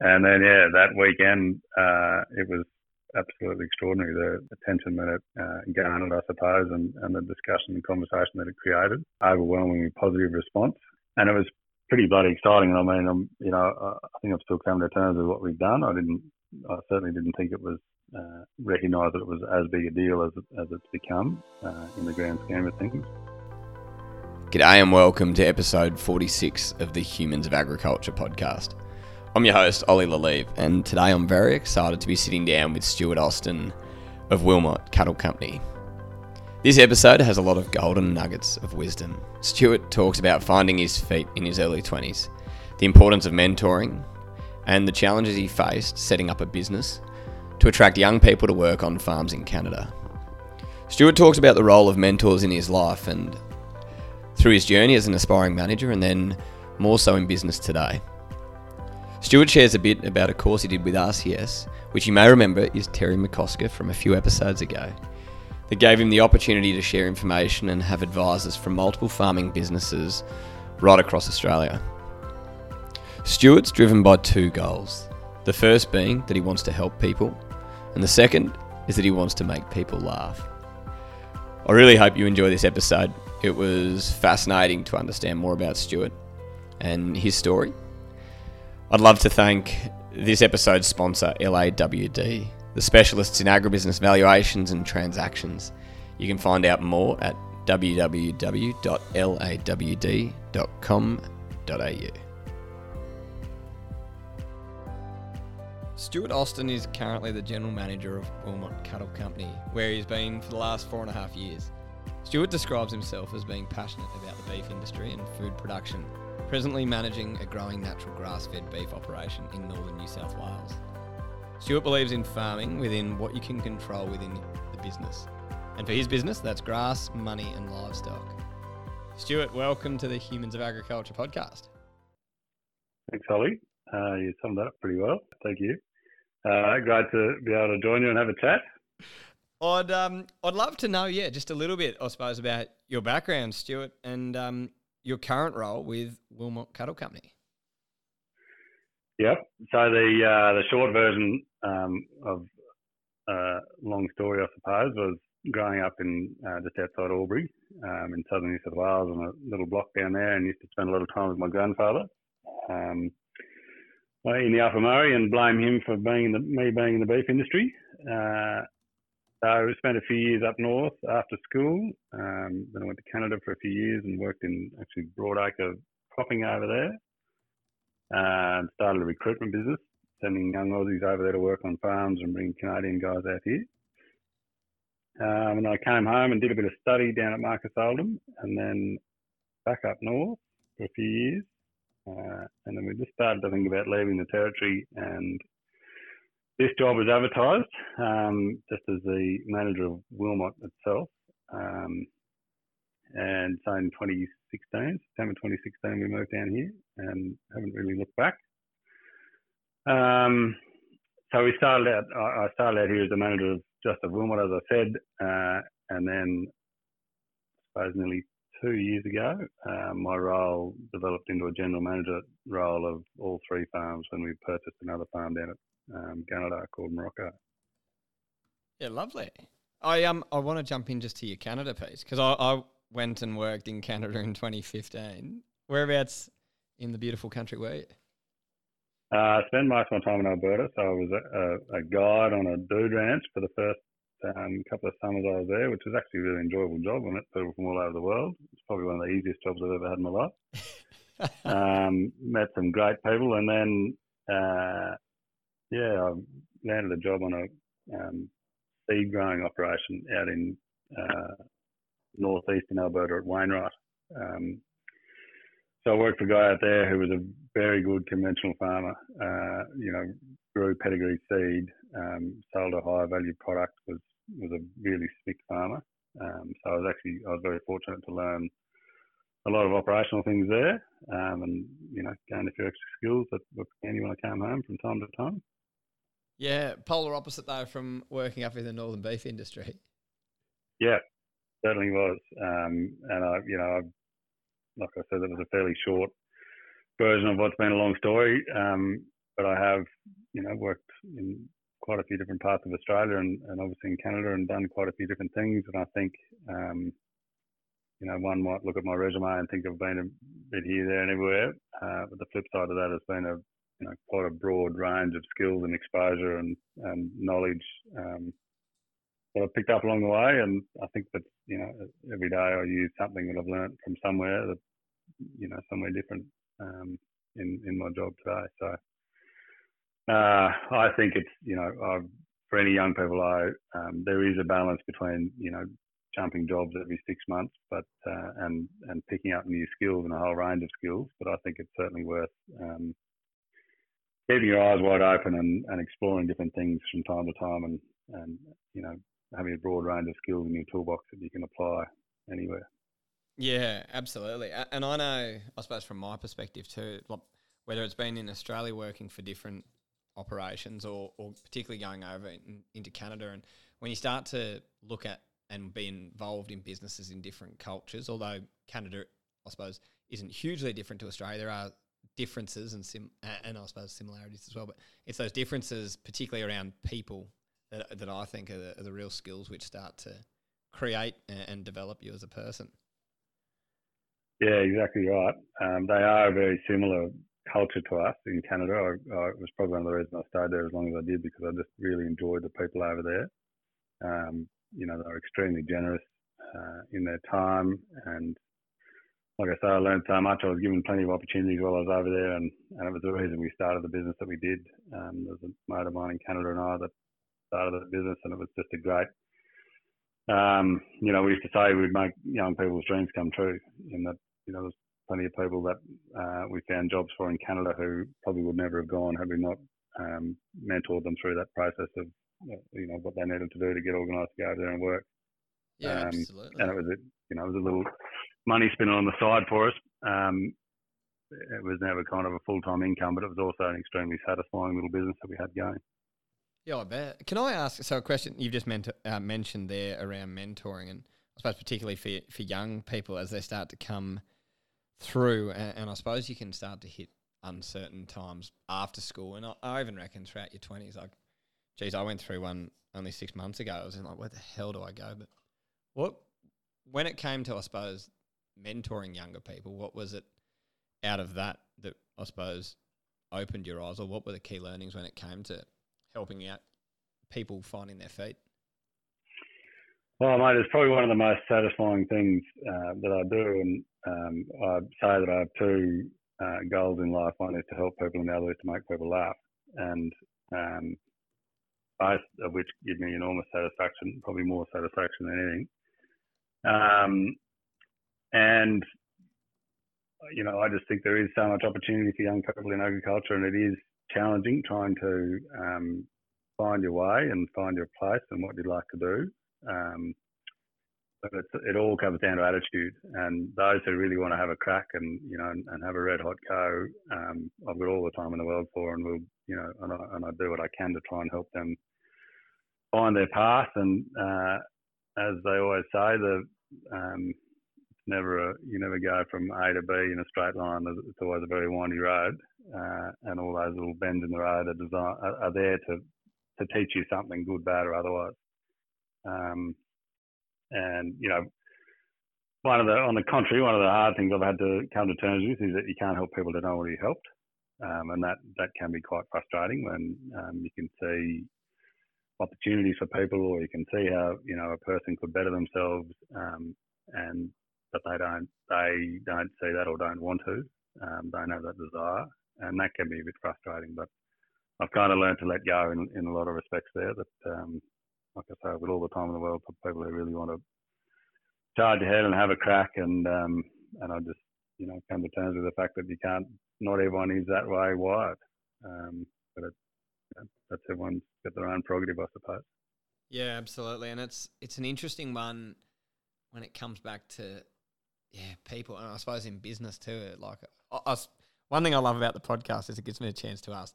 And then, yeah, that weekend, uh, it was absolutely extraordinary. The attention that it uh, garnered, I suppose, and, and the discussion and conversation that it created, overwhelmingly positive response. And it was pretty bloody exciting. I mean, I'm, you know, I think I've still come to terms with what we've done. I didn't, I certainly didn't think it was uh, recognised that it was as big a deal as, it, as it's become uh, in the grand scheme of things. G'day and welcome to episode 46 of the Humans of Agriculture podcast. I'm your host, Ollie Lalive, and today I'm very excited to be sitting down with Stuart Austin of Wilmot Cattle Company. This episode has a lot of golden nuggets of wisdom. Stuart talks about finding his feet in his early 20s, the importance of mentoring, and the challenges he faced setting up a business to attract young people to work on farms in Canada. Stuart talks about the role of mentors in his life and through his journey as an aspiring manager, and then more so in business today. Stuart shares a bit about a course he did with RCS, which you may remember is Terry McCosker from a few episodes ago, that gave him the opportunity to share information and have advisors from multiple farming businesses right across Australia. Stuart's driven by two goals. The first being that he wants to help people, and the second is that he wants to make people laugh. I really hope you enjoy this episode. It was fascinating to understand more about Stuart and his story I'd love to thank this episode's sponsor, LAWD, the specialists in agribusiness valuations and transactions. You can find out more at www.lawd.com.au. Stuart Austin is currently the general manager of Wilmot Cattle Company, where he's been for the last four and a half years. Stuart describes himself as being passionate about the beef industry and food production presently managing a growing natural grass fed beef operation in northern New South Wales. Stuart believes in farming within what you can control within the business. And for his business, that's grass, money, and livestock. Stuart, welcome to the Humans of Agriculture podcast. Thanks, Ollie. Uh, you summed that up pretty well. Thank you. Uh, great to be able to join you and have a chat. I'd um, I'd love to know, yeah, just a little bit, I suppose, about your background, Stuart, and um, your current role with Wilmot Cattle Company. Yep. So the uh, the short version um, of uh, long story, I suppose, was growing up in uh, just outside Albury um, in southern New South Wales on a little block down there, and used to spend a lot of time with my grandfather um, in the Upper Murray, and blame him for being in the, me being in the beef industry. Uh, I spent a few years up north after school. Um, then I went to Canada for a few years and worked in actually broadacre cropping over there. Started a recruitment business, sending young Aussies over there to work on farms and bringing Canadian guys out here. Um, and I came home and did a bit of study down at Marcus Oldham and then back up north for a few years. Uh, and then we just started to think about leaving the territory and this job was advertised um, just as the manager of Wilmot itself. Um, and so in 2016, September 2016, we moved down here and haven't really looked back. Um, so we started out, I started out here as the manager of just of Wilmot, as I said, uh, and then I suppose nearly two years ago, uh, my role developed into a general manager role of all three farms when we purchased another farm down at um, Gunnedah called Morocco. Yeah, lovely. I um I want to jump in just to your Canada piece because I, I went and worked in Canada in 2015. Whereabouts in the beautiful country were you? Uh, I spent most of my time in Alberta, so I was a, a, a guide on a dude ranch for the first um, couple of summers I was there, which was actually a really enjoyable job. I met people from all over the world. It's probably one of the easiest jobs I've ever had in my life. um, met some great people, and then uh, yeah, I landed a job on a um, seed growing operation out in uh, northeastern Alberta at Wainwright. Um, so I worked for a guy out there who was a very good conventional farmer. Uh, you know, grew pedigree seed, um, sold a high value product, was was a really slick farmer. Um, so I was actually I was very fortunate to learn a lot of operational things there, um, and you know, gained a few extra skills that were handy when I came home from time to time. Yeah, polar opposite though from working up in the northern beef industry. Yeah, certainly was. Um, and I, you know, I, like I said, it was a fairly short version of what's been a long story. Um, but I have, you know, worked in quite a few different parts of Australia and, and obviously in Canada and done quite a few different things. And I think, um, you know, one might look at my resume and think I've been a bit here, there, and everywhere. Uh, but the flip side of that has been a, you know, quite a broad range of skills and exposure and, and knowledge um, that I've picked up along the way. And I think that, you know, every day I use something that I've learned from somewhere that, you know, somewhere different um, in, in my job today. So uh, I think it's, you know, I've, for any young people, I, um, there is a balance between, you know, jumping jobs every six months, but uh, and and picking up new skills and a whole range of skills. But I think it's certainly worth um, keeping your eyes wide open and, and exploring different things from time to time, and and you know having a broad range of skills in your toolbox that you can apply anywhere. Yeah, absolutely. And I know, I suppose, from my perspective too, whether it's been in Australia working for different operations or, or particularly going over in, into Canada, and when you start to look at and be involved in businesses in different cultures. Although Canada, I suppose, isn't hugely different to Australia, there are differences and sim and I suppose similarities as well. But it's those differences, particularly around people, that that I think are the, are the real skills which start to create and develop you as a person. Yeah, exactly right. Um, they are a very similar culture to us in Canada. I, I, it was probably one of the reasons I stayed there as long as I did because I just really enjoyed the people over there. Um, you know, they're extremely generous uh, in their time. And like I say, I learned so much. I was given plenty of opportunities while I was over there, and, and it was the reason we started the business that we did. Um, there's a mate of mine in Canada and I that started the business, and it was just a great. Um, you know, we used to say we'd make young people's dreams come true. In that, you know, there's plenty of people that uh, we found jobs for in Canada who probably would never have gone had we not um, mentored them through that process of you know what they needed to do to get organised to go over there and work. Yeah, um, absolutely. And it was a, you know it was a little money spinner on the side for us. Um, it was never kind of a full time income, but it was also an extremely satisfying little business that we had going. Yeah, I bet. Can I ask? So, a question you've just uh, mentioned there around mentoring, and I suppose particularly for for young people as they start to come through, and, and I suppose you can start to hit uncertain times after school, and I, I even reckon throughout your twenties, like geez, I went through one only six months ago. I was in like, where the hell do I go? But what, when it came to, I suppose, mentoring younger people, what was it out of that that I suppose opened your eyes, or what were the key learnings when it came to helping out people finding their feet? Well, mate, it's probably one of the most satisfying things uh, that I do, and um, I say that I have two uh, goals in life. One is to help people, and the other is to make people laugh. And um, both of which give me enormous satisfaction, probably more satisfaction than anything. Um, and you know, I just think there is so much opportunity for young people in agriculture, and it is challenging trying to um, find your way and find your place and what you'd like to do. Um, but it all comes down to attitude, and those who really want to have a crack and you know and, have a red hot go, um, I've got all the time in the world for, and we'll you know and I, and I do what I can to try and help them find their path. And uh, as they always say, the um, never a, you never go from A to B in a straight line. It's always a very windy road, uh, and all those little bends in the road are, design, are, are there to to teach you something good, bad, or otherwise. Um, and you know, one of the on the contrary, one of the hard things I've had to come to terms with is that you can't help people that don't want helped, um, and that that can be quite frustrating when um, you can see opportunities for people, or you can see how you know a person could better themselves, um, and but they don't they don't see that or don't want to, um, don't have that desire, and that can be a bit frustrating. But I've kind of learned to let go in, in a lot of respects there. That um, like I say, got all the time in the world for people who really want to charge ahead and have a crack, and um, and I just you know come to terms with the fact that you can't. Not everyone is that way wired, um, but it, that's everyone's got their own prerogative, I suppose. Yeah, absolutely, and it's it's an interesting one when it comes back to yeah people, and I suppose in business too. Like I, I, one thing I love about the podcast is it gives me a chance to ask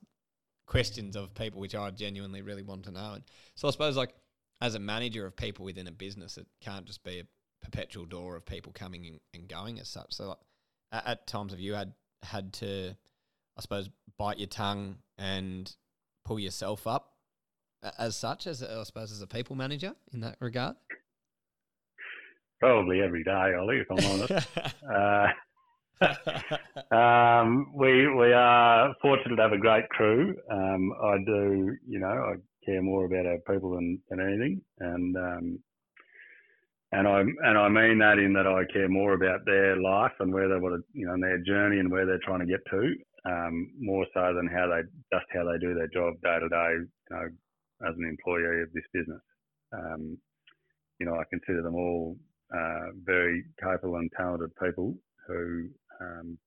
questions of people which I genuinely really want to know. And so I suppose like as a manager of people within a business, it can't just be a perpetual door of people coming and going as such. So, like, at, at times, have you had had to, I suppose, bite your tongue and pull yourself up as such, as I suppose, as a people manager in that regard? Probably every day, Ollie, if I'm honest. uh, um, we we are fortunate to have a great crew. Um, I do, you know, I care more about our people than, than anything, and um, and I and I mean that in that I care more about their life and where they want to, you know, their journey and where they're trying to get to, um, more so than how they just how they do their job day to day, you know, as an employee of this business. Um, you know, I consider them all uh, very capable and talented people who, um,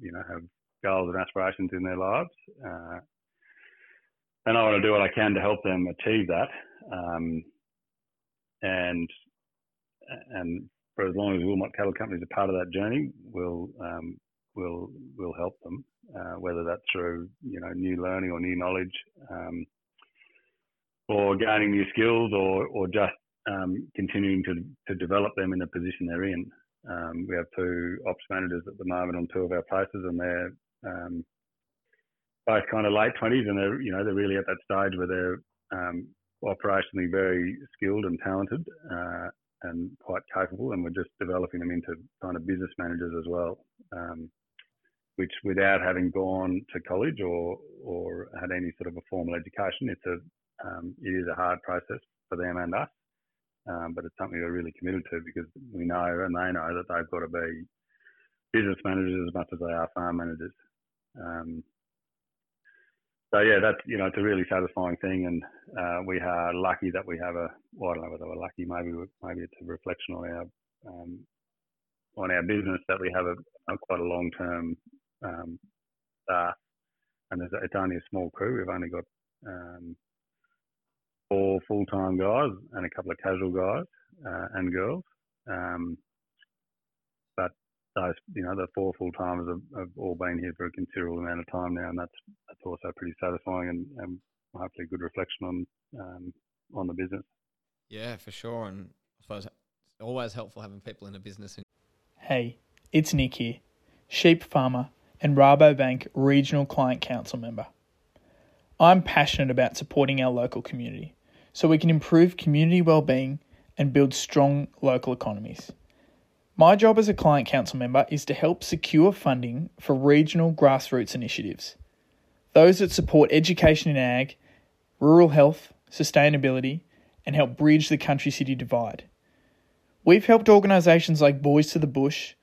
you know, have goals and aspirations in their lives. Uh, and I want to do what I can to help them achieve that. Um, and and for as long as Wilmot Cattle Company is a part of that journey, we'll um, we'll we'll help them, uh, whether that's through you know new learning or new knowledge, um, or gaining new skills, or or just um, continuing to to develop them in the position they're in. Um, we have two ops managers at the moment on two of our places, and they're um, both kind of late twenties, and they're you know they're really at that stage where they're um, operationally very skilled and talented. Uh, and quite capable, and we're just developing them into kind of business managers as well. Um, which, without having gone to college or or had any sort of a formal education, it's a um, it is a hard process for them and us. Um, but it's something we're really committed to because we know and they know that they've got to be business managers as much as they are farm managers. Um, so yeah, that's you know it's a really satisfying thing, and uh, we are lucky that we have a. Well, I don't know whether we're lucky. Maybe maybe it's a reflection on our um, on our business that we have a, a quite a long term um, staff, and it's only a small crew. We've only got um, four full time guys and a couple of casual guys uh, and girls. Um, but those, you know, the four full timers have, have, all been here for a considerable amount of time now, and that's that's also pretty satisfying and, and hopefully a good reflection on um, on the business. Yeah, for sure, and I suppose it's always helpful having people in a business. Hey, it's Nick here, sheep farmer and Rabobank Regional Client Council member. I'm passionate about supporting our local community so we can improve community well-being and build strong local economies. My job as a client council member is to help secure funding for regional grassroots initiatives. Those that support education in ag, rural health, sustainability, and help bridge the country city divide. We've helped organisations like Boys to the Bush,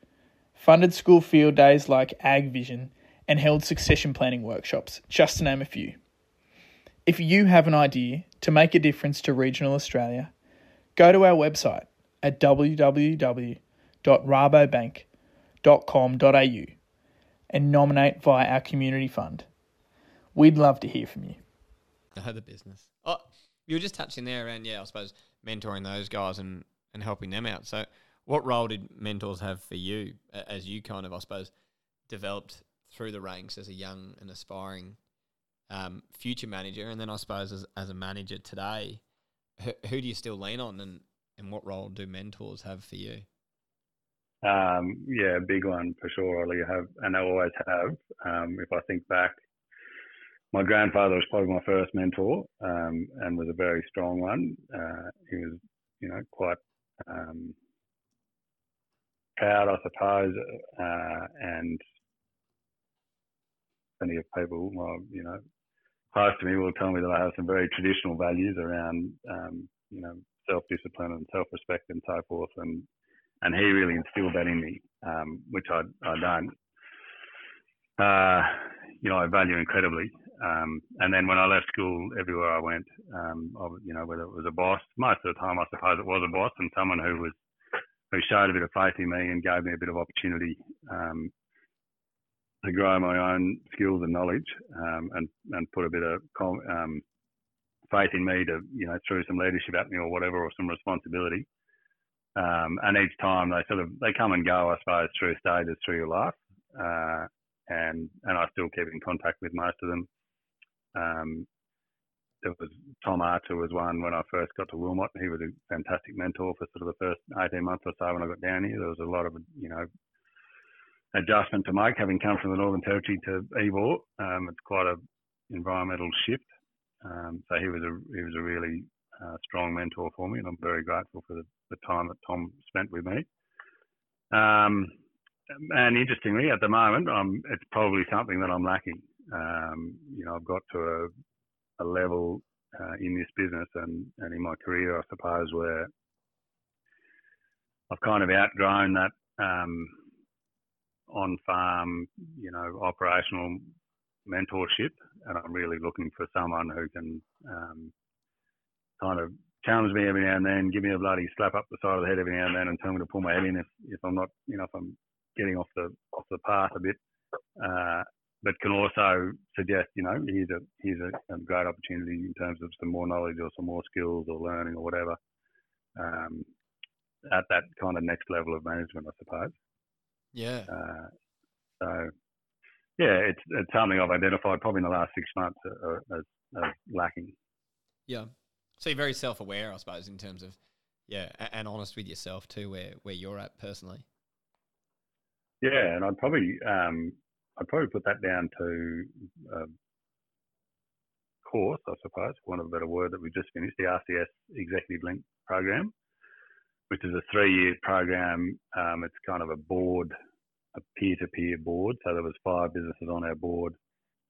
funded school field days like Ag Vision, and held succession planning workshops, just to name a few. If you have an idea to make a difference to regional Australia, go to our website at www www.rabobank.com.au and nominate via our community fund. We'd love to hear from you. Know the business. Oh, you were just touching there around, yeah, I suppose mentoring those guys and, and helping them out. So, what role did mentors have for you as you kind of, I suppose, developed through the ranks as a young and aspiring um, future manager? And then, I suppose, as, as a manager today, who, who do you still lean on and, and what role do mentors have for you? Um, yeah, big one for sure. Ollie have, and I always have. Um, if I think back, my grandfather was probably my first mentor, um, and was a very strong one. Uh, he was, you know, quite um, proud, I suppose, uh, and plenty of people, well, you know, close to me will tell me that I have some very traditional values around, um, you know, self-discipline and self-respect and so forth, and and he really instilled that in me, um, which I, I don't, uh, you know, I value incredibly. Um, and then when I left school, everywhere I went, um, I, you know, whether it was a boss, most of the time I suppose it was a boss and someone who was who showed a bit of faith in me and gave me a bit of opportunity um, to grow my own skills and knowledge um, and and put a bit of um, faith in me to you know through some leadership at me or whatever or some responsibility. Um, and each time they sort of they come and go, I suppose, through stages through your life. Uh, and and I still keep in contact with most of them. Um, there was Tom Archer was one when I first got to Wilmot. He was a fantastic mentor for sort of the first 18 months or so when I got down here. There was a lot of you know adjustment to make, having come from the Northern Territory to Ebor. Um, it's quite a environmental shift. Um, so he was a he was a really uh, strong mentor for me, and I'm very grateful for the, the time that Tom spent with me. Um, and interestingly, at the moment, I'm, it's probably something that I'm lacking. Um, you know, I've got to a, a level uh, in this business and, and in my career, I suppose, where I've kind of outgrown that um, on farm, you know, operational mentorship, and I'm really looking for someone who can um, kind of challenge me every now and then, give me a bloody slap up the side of the head every now and then, and tell me to pull my head in if, if I'm not, you know, if I'm getting off the off the path a bit. Uh, but can also suggest, you know, here's a here's a, a, great opportunity in terms of some more knowledge or some more skills or learning or whatever. Um, at that kind of next level of management, I suppose. Yeah. Uh, so, yeah, it's it's something I've identified probably in the last six months uh, as, as lacking. Yeah. So you're very self-aware, I suppose, in terms of yeah, and honest with yourself too, where where you're at personally. Yeah, and I'd probably um, I'd probably put that down to a course, I suppose, for want of a better word, that we just finished, the RCS Executive Link program, which is a three-year program. Um, it's kind of a board, a peer-to-peer board. So there was five businesses on our board.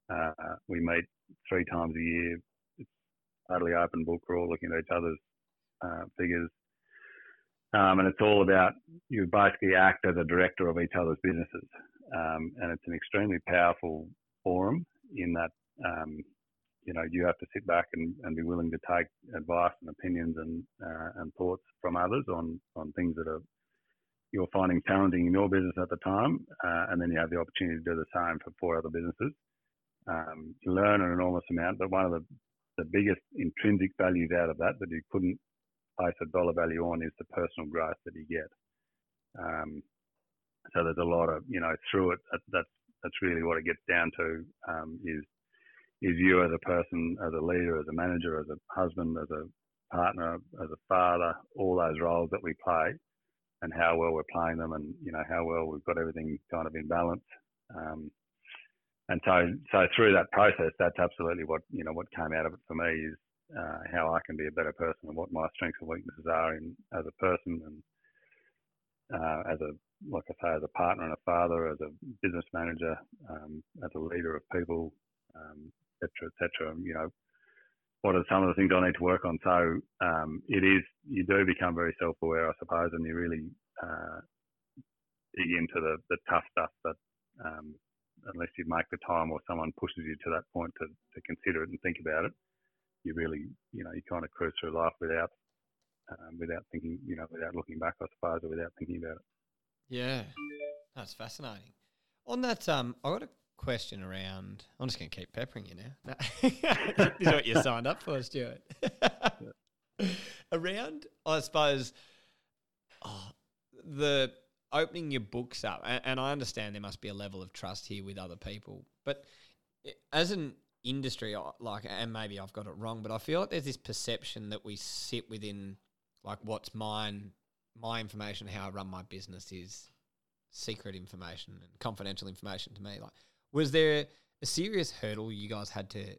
Uh, we meet three times a year. It's totally open book. We're all looking at each other's uh, figures. Um, and it's all about you basically act as a director of each other's businesses. Um, and it's an extremely powerful forum in that, um, you know, you have to sit back and, and, be willing to take advice and opinions and, uh, and thoughts from others on, on things that are you're finding challenging in your business at the time. Uh, and then you have the opportunity to do the same for four other businesses. Um, you learn an enormous amount, but one of the, the biggest intrinsic values out of that that you couldn't place a dollar value on is the personal growth that you get. Um, so there's a lot of you know through it. That's that's really what it gets down to um, is is you as a person, as a leader, as a manager, as a husband, as a partner, as a father, all those roles that we play, and how well we're playing them, and you know how well we've got everything kind of in balance. Um, and so, so through that process, that's absolutely what you know what came out of it for me is uh, how I can be a better person and what my strengths and weaknesses are in as a person and uh, as a like I say, as a partner and a father, as a business manager, um, as a leader of people, um, cetera, et cetera. You know, what are some of the things I need to work on? So um, it is, you do become very self-aware, I suppose, and you really uh, dig into the, the tough stuff that um, unless you make the time or someone pushes you to that point to, to consider it and think about it, you really, you know, you kind of cruise through life without um, without thinking, you know, without looking back, I suppose, or without thinking about it. Yeah, that's fascinating. On that, um, I got a question around. I'm just going to keep peppering you now. this is what you signed up for, Stuart. around, I suppose, oh, the opening your books up, and, and I understand there must be a level of trust here with other people, but as an industry, like, and maybe I've got it wrong, but I feel like there's this perception that we sit within, like, what's mine my information, how I run my business is secret information and confidential information to me. Like, was there a serious hurdle you guys had to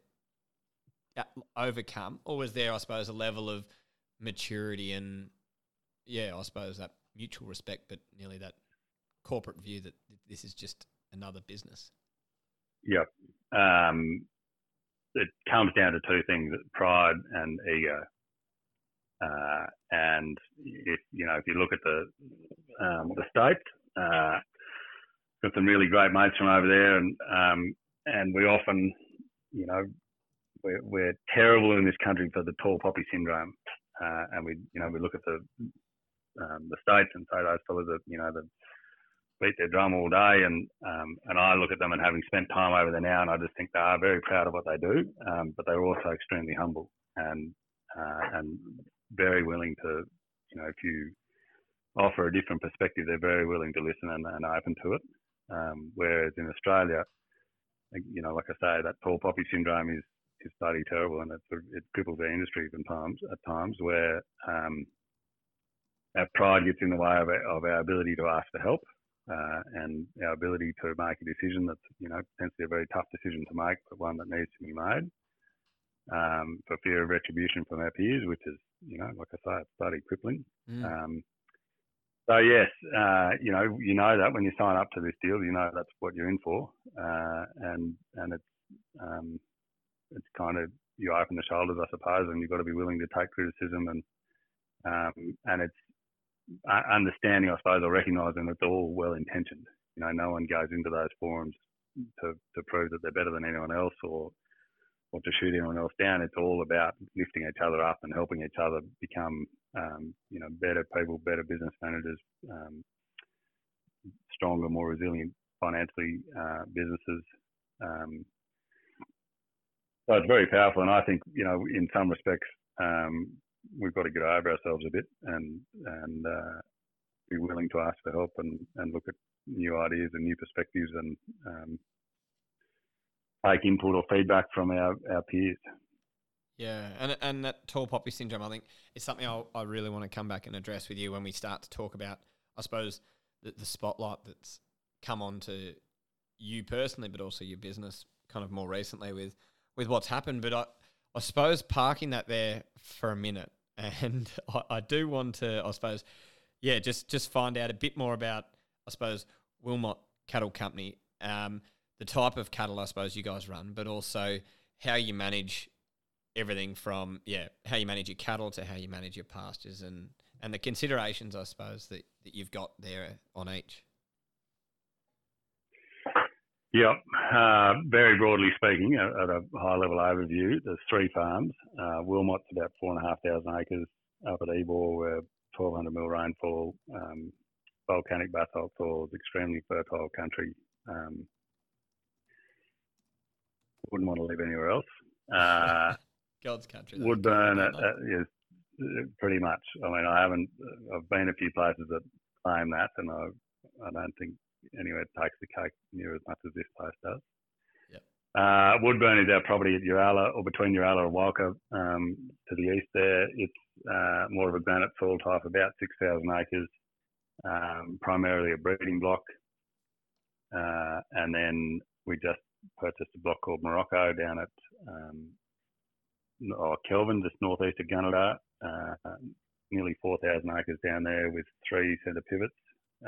uh, overcome, or was there, I suppose, a level of maturity and, yeah, I suppose that mutual respect, but nearly that corporate view that this is just another business? Yeah. Um, it comes down to two things: pride and ego. Uh, and if you know, if you look at the um, the state, uh, got some really great mates from over there, and um, and we often, you know, we're, we're terrible in this country for the tall poppy syndrome, uh, and we, you know, we look at the um, the states and say those fellas are, you know, the beat their drum all day, and um, and I look at them and having spent time over there now, and I just think they are very proud of what they do, um, but they're also extremely humble and uh, and very willing to, you know, if you offer a different perspective, they're very willing to listen and, and open to it. Um, whereas in Australia, you know, like I say, that tall poppy syndrome is is bloody terrible, and it's, it cripples our industry at times. At times, where um, our pride gets in the way of our, of our ability to ask for help, uh, and our ability to make a decision that's you know potentially a very tough decision to make, but one that needs to be made um, for fear of retribution from our peers, which is you know like I say, it's bloody crippling. Mm. Um, so yes, uh, you know you know that when you sign up to this deal, you know that's what you're in for, uh, and and it's um, it's kind of you open the shoulders, I suppose, and you've got to be willing to take criticism and um, and it's understanding, I suppose, or recognising that it's all well intentioned. You know, no one goes into those forums to, to prove that they're better than anyone else or or to shoot anyone else down. It's all about lifting each other up and helping each other become, um, you know, better people, better business managers, um, stronger, more resilient financially uh, businesses. Um, so it's very powerful, and I think you know, in some respects, um, we've got to get over ourselves a bit and and uh, be willing to ask for help and, and look at new ideas and new perspectives and um, take input or feedback from our, our peers. Yeah, and and that tall poppy syndrome, I think, is something I'll, i really want to come back and address with you when we start to talk about, I suppose, the, the spotlight that's come on to you personally, but also your business, kind of more recently with with what's happened. But I I suppose parking that there for a minute, and I, I do want to, I suppose, yeah, just just find out a bit more about, I suppose, Wilmot Cattle Company, um, the type of cattle I suppose you guys run, but also how you manage everything from yeah, how you manage your cattle to how you manage your pastures and and the considerations I suppose that, that you've got there on each. Yep. Uh, very broadly speaking, at, at, a high level overview, there's three farms. Uh, Wilmot's about four and a half thousand acres up at Ebor, where 1200 mil rainfall, um, volcanic basalt soils, extremely fertile country. Um, wouldn't want to live anywhere else. Uh, God's country. Woodburn uh, is uh, pretty much. I mean, I haven't. I've been a few places that claim that, and I, I don't think anywhere takes the cake near as much as this place does. Yep. Uh, Woodburn is our property at Uralla, or between Uralla and Walcha, um, to the east there. It's uh, more of a granite soil type, about 6,000 acres, um, primarily a breeding block. Uh, and then we just purchased a block called Morocco down at um, oh, Kelvin, just northeast of Gunnedah. Uh, nearly 4,000 acres down there with three centre pivots.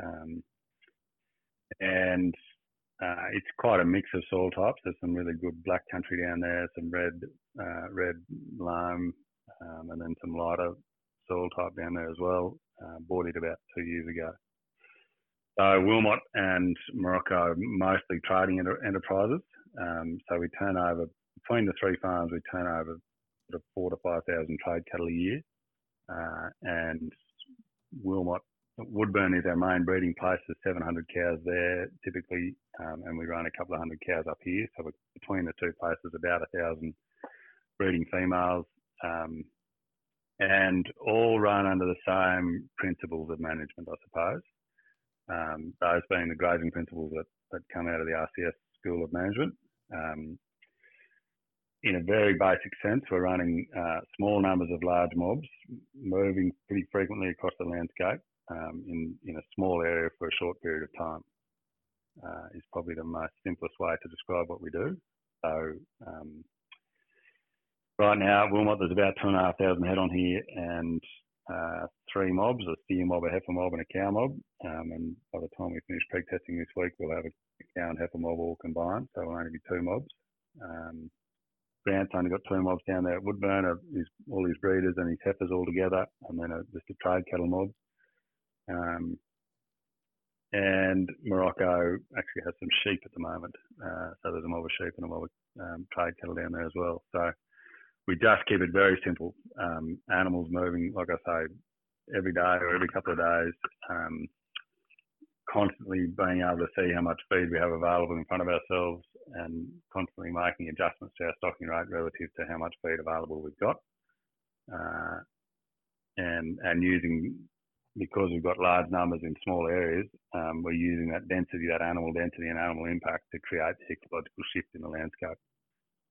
Um, and uh, it's quite a mix of soil types. There's some really good black country down there, some red, uh, red loam, um, and then some lighter soil type down there as well. Uh, bought it about two years ago. So Wilmot and Morocco mostly trading enterprises. Um, so we turn over between the three farms, we turn over sort of four to five thousand trade cattle a year, uh, and Wilmot Woodburn is our main breeding place. There's 700 cows there typically, um, and we run a couple of hundred cows up here. So between the two places, about a thousand breeding females, um, and all run under the same principles of management, I suppose. Um, those being the grazing principles that, that come out of the RCS School of Management. Um, in a very basic sense, we're running uh, small numbers of large mobs, moving pretty frequently across the landscape um, in, in a small area for a short period of time uh, is probably the most simplest way to describe what we do. So um, right now Wilmot, there's about two and a half thousand head on here and uh, three mobs, a steer mob, a heifer mob and a cow mob. Um, and by the time we finish peg testing this week, we'll have a cow and heifer mob all combined. So it'll only be two mobs. Um, Grant's only got two mobs down there at Woodburn, uh, his, all his breeders and his heifers all together, and then a, just a trade cattle mob. Um, and Morocco actually has some sheep at the moment. Uh, so there's a mob of sheep and a mob of um, trade cattle down there as well. So we just keep it very simple. Um, animals moving, like I say, every day or every couple of days. Um, constantly being able to see how much feed we have available in front of ourselves and constantly making adjustments to our stocking rate relative to how much feed available we've got. Uh, and and using because we've got large numbers in small areas, um, we're using that density, that animal density and animal impact to create the ecological shift in the landscape.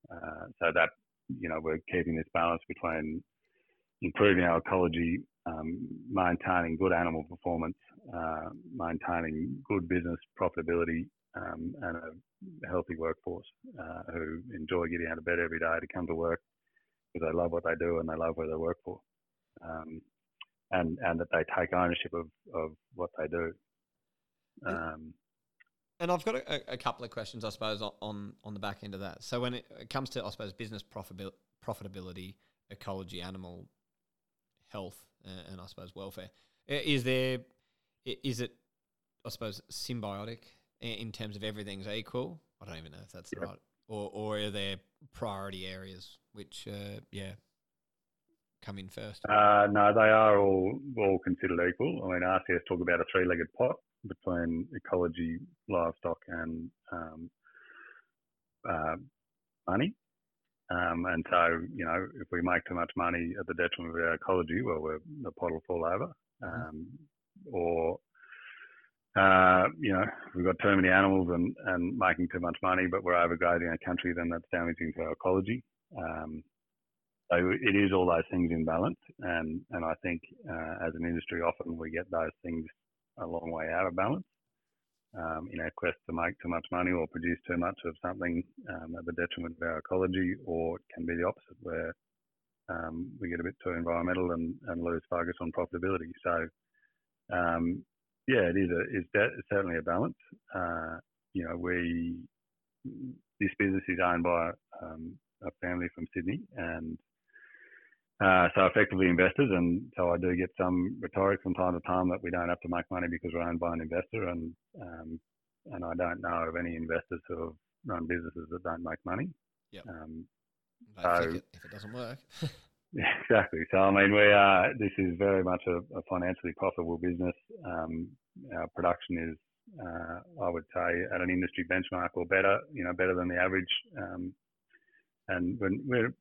Uh, so that, you know, we're keeping this balance between improving our ecology, um, maintaining good animal performance, uh, maintaining good business profitability um, and a healthy workforce uh, who enjoy getting out of bed every day to come to work because they love what they do and they love where they work for, um, and and that they take ownership of, of what they do. Um, and I've got a, a, couple of questions, I suppose, on on the back end of that. So when it, comes to, I suppose, business profitability, ecology, animal health, and, and I suppose welfare, is there is it, I suppose, symbiotic in terms of everything's equal? I don't even know if that's yep. right. Or, or are there priority areas which, uh, yeah, come in first? Uh, no, they are all all considered equal. I mean, RCS talk about a three-legged pot between ecology, livestock, and um, uh, money. Um, and so, you know, if we make too much money at the detriment of our ecology, well, the pot will fall over. Mm-hmm. Um, or uh, you know, we've got too many animals and, and making too much money, but we're overgrazing our country, then that's damaging to our ecology. Um, so it is all those things in balance, and and I think uh, as an industry, often we get those things a long way out of balance um, in our quest to make too much money or produce too much of something um, at the detriment of our ecology, or it can be the opposite where um, we get a bit too environmental and, and lose focus on profitability. So um, yeah, it is a it's, it's certainly a balance. Uh, you know, we this business is owned by um, a family from Sydney, and uh, so effectively investors. And so I do get some rhetoric from time to time that we don't have to make money because we're owned by an investor, and um, and I don't know of any investors who have run businesses that don't make money. Yeah. Um, so if it, if it doesn't work. Yeah, exactly. So I mean, we are. This is very much a, a financially profitable business. Um, our production is, uh, I would say, at an industry benchmark or better. You know, better than the average. Um, and when we're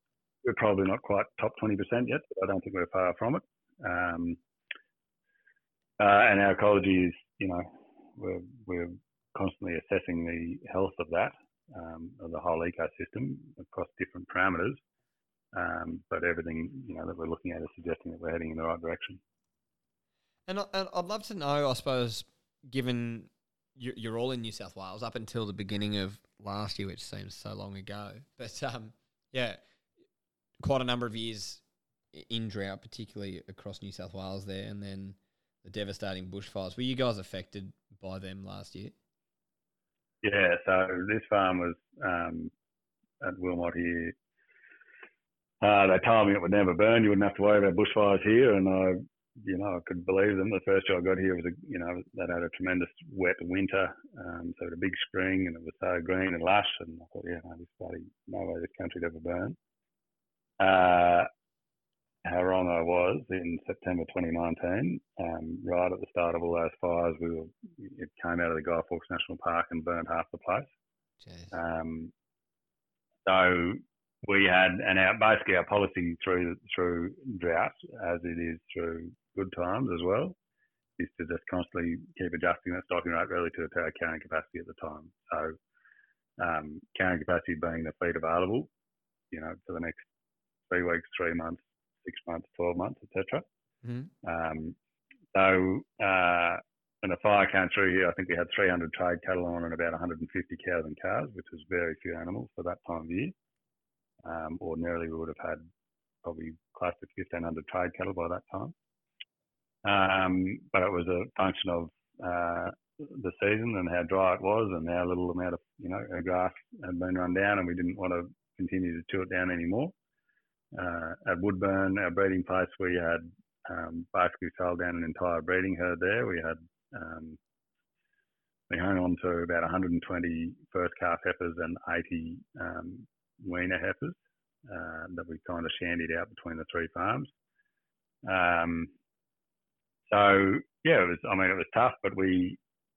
we're probably not quite top 20% yet, but I don't think we're far from it. Um, uh, and our ecology is, you know, we're we're constantly assessing the health of that, um, of the whole ecosystem across different parameters. Um, but everything you know that we're looking at is suggesting that we're heading in the right direction. And, and I'd love to know, I suppose, given you're all in New South Wales up until the beginning of last year, which seems so long ago. But um, yeah, quite a number of years in drought, particularly across New South Wales there, and then the devastating bushfires. Were you guys affected by them last year? Yeah, so this farm was um, at Wilmot here uh, they told me it would never burn. You wouldn't have to worry about bushfires here, and I, you know, I could believe them. The first year I got here was, a, you know, that had a tremendous wet winter, um, so a big spring, and it was so green and lush. And I thought, yeah, no, this bloody, no way this country'd ever burn. Uh, how wrong I was in September 2019. Um, right at the start of all those fires, we were, it came out of the Guy Fawkes National Park and burned half the place. Um, so we had, and our basically our policy through through drought, as it is through good times as well, is to just constantly keep adjusting that stocking rate relative to our carrying capacity at the time. So um, carrying capacity being the feed available, you know, for the next three weeks, three months, six months, twelve months, etc. Mm-hmm. Um, so uh, when the fire came through here, I think we had 300 trade cattle on and about 150 cows and calves, which was very few animals for that time of year. Um, ordinarily, we would have had probably close to 1,500 trade cattle by that time. Um, but it was a function of uh, the season and how dry it was, and how little amount of you know grass had been run down, and we didn't want to continue to chew it down anymore. Uh, at Woodburn, our breeding place, we had um, basically sold down an entire breeding herd there. We had um, we hung on to about 120 first calf heifers and 80 um, weaner heifers uh, that we kind of shandied out between the three farms. Um, so yeah, it was. I mean, it was tough, but we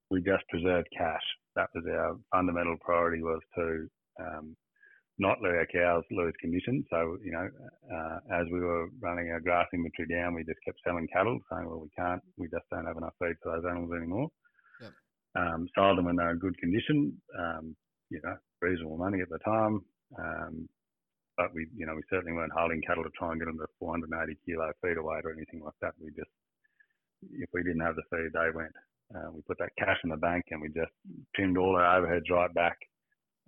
we just preserved cash. That was our fundamental priority was to um, not let our cows lose condition. So you know, uh, as we were running our grass inventory down, we just kept selling cattle, saying, well, we can't, we just don't have enough feed for those animals anymore. Yep. Um, sold them when they were in good condition. Um, you know, reasonable money at the time. Um, but we, you know, we certainly weren't holding cattle to try and get them to 480 kilo feeder weight or anything like that. We just if we didn't have the feed, they went. Uh, we put that cash in the bank and we just trimmed all our overheads right back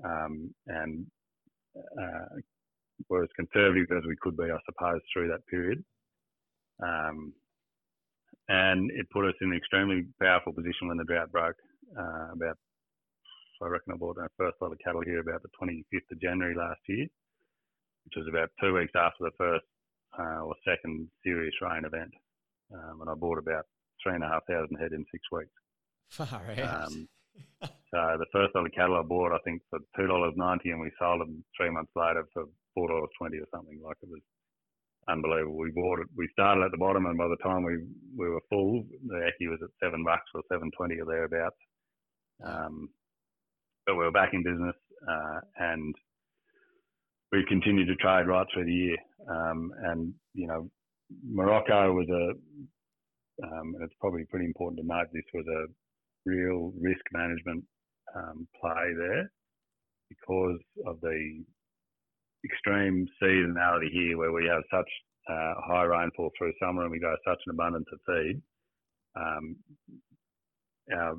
um, and uh, were as conservative as we could be, I suppose, through that period. Um, and it put us in an extremely powerful position when the drought broke. Uh, about, I reckon I bought our first lot of cattle here about the 25th of January last year, which was about two weeks after the first uh, or second serious rain event. Um, and I bought about three and a half thousand head in six weeks. Far out. Um, so the first lot of cattle I bought, I think for two dollars ninety, and we sold them three months later for four dollars twenty or something. Like it was unbelievable. We bought it. We started at the bottom, and by the time we we were full, the EYCI was at seven bucks or seven twenty or thereabouts. Um, but we were back in business, uh, and we continued to trade right through the year. Um, and you know, Morocco was a, um, and it's probably pretty important to note this was a real risk management um, play there because of the extreme seasonality here, where we have such uh, high rainfall through summer and we go such an abundance of feed. Um, our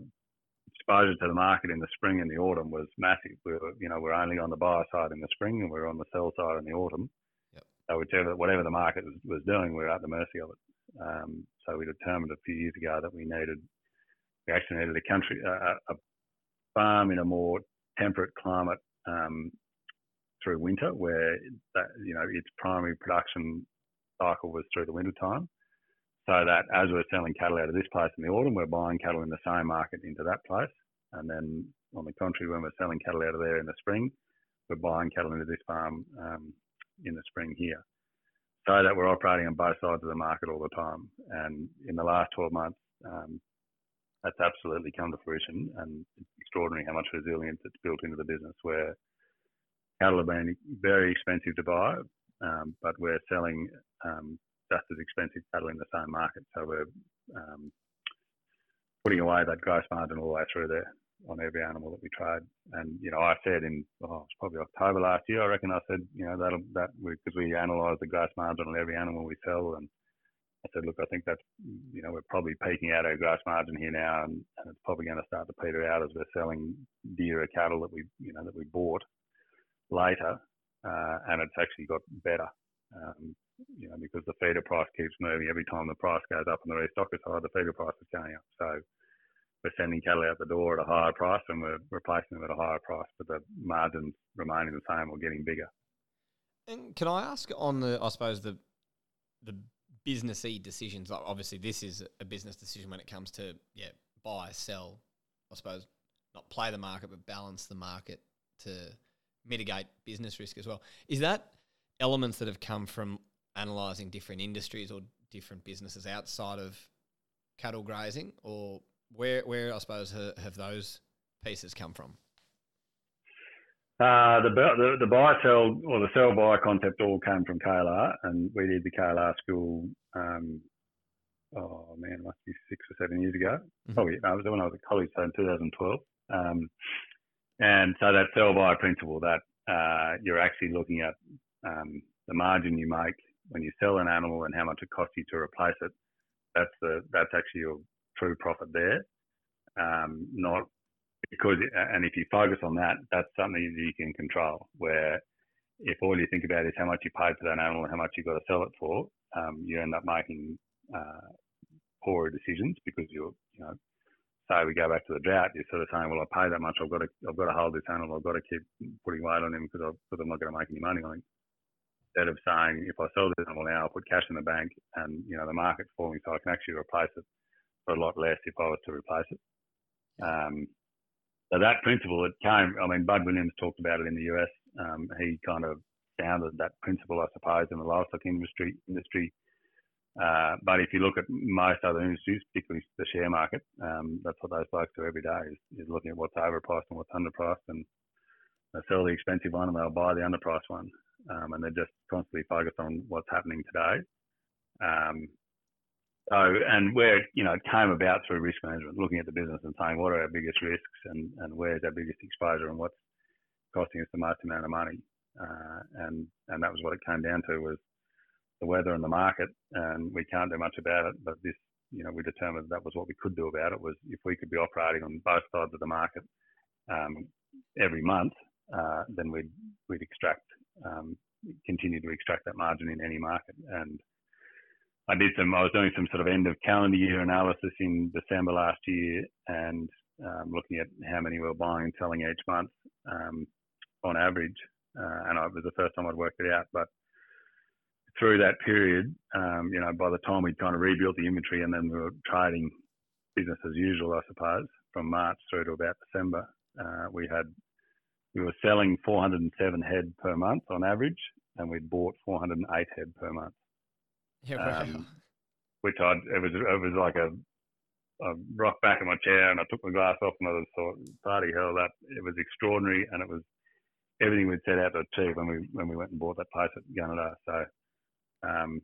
exposure to the market in the spring and the autumn was massive. We were, you know, we're only on the buyer side in the spring and we are on the sell side in the autumn. Yep. So whichever, whatever the market was, was doing, we were at the mercy of it. Um, so we determined a few years ago that we needed, we actually needed a country, a, a farm in a more temperate climate um, through winter, where that, you know its primary production cycle was through the winter time. So that as we're selling cattle out of this place in the autumn, we're buying cattle in the same market into that place. And then on the contrary, when we're selling cattle out of there in the spring, we're buying cattle into this farm um, in the spring here. So that we're operating on both sides of the market all the time. And in the last 12 months, um, that's absolutely come to fruition. And it's extraordinary how much resilience it's built into the business where cattle have been very expensive to buy, um, but we're selling um, just as expensive cattle in the same market. So we're um, putting away that gross margin all the way through there on every animal that we trade. And you know, I said in oh, it's probably October last year, I reckon I said you know that'll that because we, we analyse the gross margin on every animal we sell, and I said, look, I think that's you know we're probably peaking out our gross margin here now, and, and it's probably going to start to peter out as we're selling dearer cattle that we you know that we bought later, uh, and it's actually got better. Um, you know, because the feeder price keeps moving. Every time the price goes up on the restocker side, the feeder price is going up. So we're sending cattle out the door at a higher price and we're replacing them at a higher price, but the margins remaining the same or getting bigger. And can I ask on the, I suppose the the businessy decisions? Obviously, this is a business decision when it comes to yeah, buy, sell. I suppose not play the market, but balance the market to mitigate business risk as well. Is that elements that have come from analysing different industries or different businesses outside of cattle grazing, or where where I suppose have those pieces come from? Uh, the, the, the buy sell or the sell buy concept all came from KLR, and we did the KLR school. Um, oh man, it must be six or seven years ago. Mm-hmm. Probably no, it was when I was at college, so in 2012. Um, and so that sell by principle that uh, you're actually looking at um, the margin you make when you sell an animal and how much it costs you to replace it. That's the that's actually your true profit there. Um, not because and if you focus on that, that's something that you can control. Where if all you think about is how much you paid for that animal and how much you've got to sell it for, um, you end up making uh, poorer decisions because you're you know say we go back to the drought, you're sort of saying, well, I pay that much, I've got to, I've got to hold this animal, I've got to keep putting weight on him because, I, because I'm not going to make any money on him. Instead of saying, if I sell this animal now, I'll put cash in the bank and, you know, the market's falling, so I can actually replace it for a lot less if I was to replace it. Um, so that principle, it came, I mean, Bud Williams talked about it in the US. Um, he kind of founded that principle, I suppose, in the livestock industry, industry. Uh, but if you look at most other industries, particularly the share market, um, that's what those blokes do every day is, is, looking at what's overpriced and what's underpriced, and they sell the expensive one and they'll buy the underpriced one, um, and they're just constantly focused on what's happening today. Um, so, and where you know it came about through risk management, looking at the business and saying what are our biggest risks and, and where's our biggest exposure and what's costing us the most amount of money, uh, and and that was what it came down to was the weather and the market, and we can't do much about it. But this you know, we determined that was what we could do about it was if we could be operating on both sides of the market um, every month, uh, then we'd we'd extract um, continue to extract that margin in any market. And I did some. I was doing some sort of end of calendar year analysis in December last year, and um, looking at how many we were buying and selling each month um, on average. Uh, and it was the first time I'd worked it out, but through that period, um, you know, by the time we'd kind of rebuilt the inventory and then we were trading business as usual, I suppose, from March through to about December, uh, we had we were selling 407 head per month on average, and we'd bought 408 head per month. Yeah, wow. Um, which I it was it was like a I rocked back in my chair and I took my glass off and I was thought, bloody hell, that it was extraordinary and it was everything we'd set out to achieve when we when we went and bought that place at Gunnedah. So um,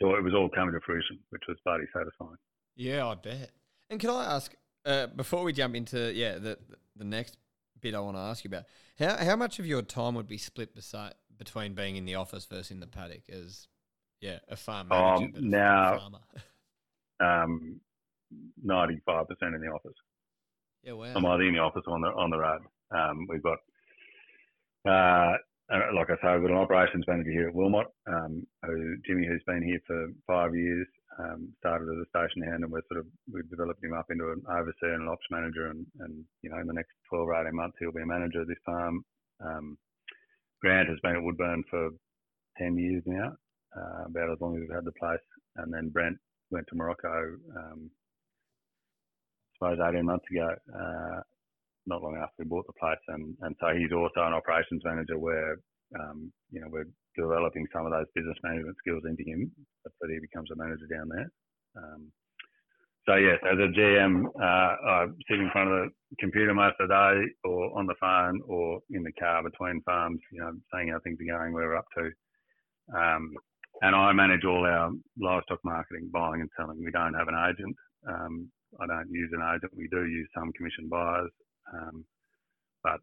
so it was all coming to fruition, which was bloody satisfying. Yeah, I bet. And can I ask uh, before we jump into yeah the the next bit I want to ask you about how how much of your time would be split beside, between being in the office versus in the paddock as yeah a farm manager um, now um, ninety five percent in the office. Yeah, wow. I'm either in the office or on the on the road. Um, we've got uh, like I say, I've got an operations manager here at Wilmot, um, who Jimmy, who's been here for five years, um, started as a station hand, and we're sort of we've developed him up into an overseer and an ops manager, and, and you know in the next 12 or 18 months he'll be a manager of this farm. Um, Grant has been at Woodburn for 10 years now, uh, about as long as we've had the place, and then Brent went to Morocco, um, I suppose 18 months ago. Uh, not long after we bought the place, and and so he's also an operations manager where um, you know we're developing some of those business management skills into him, so that he becomes a manager down there. Um, so yes, as a GM, uh, I sit in front of the computer most of the day, or on the phone, or in the car between farms, you know, saying how things are going, where we're up to. Um, and I manage all our livestock marketing, buying and selling. We don't have an agent. Um, I don't use an agent. We do use some commission buyers, um, but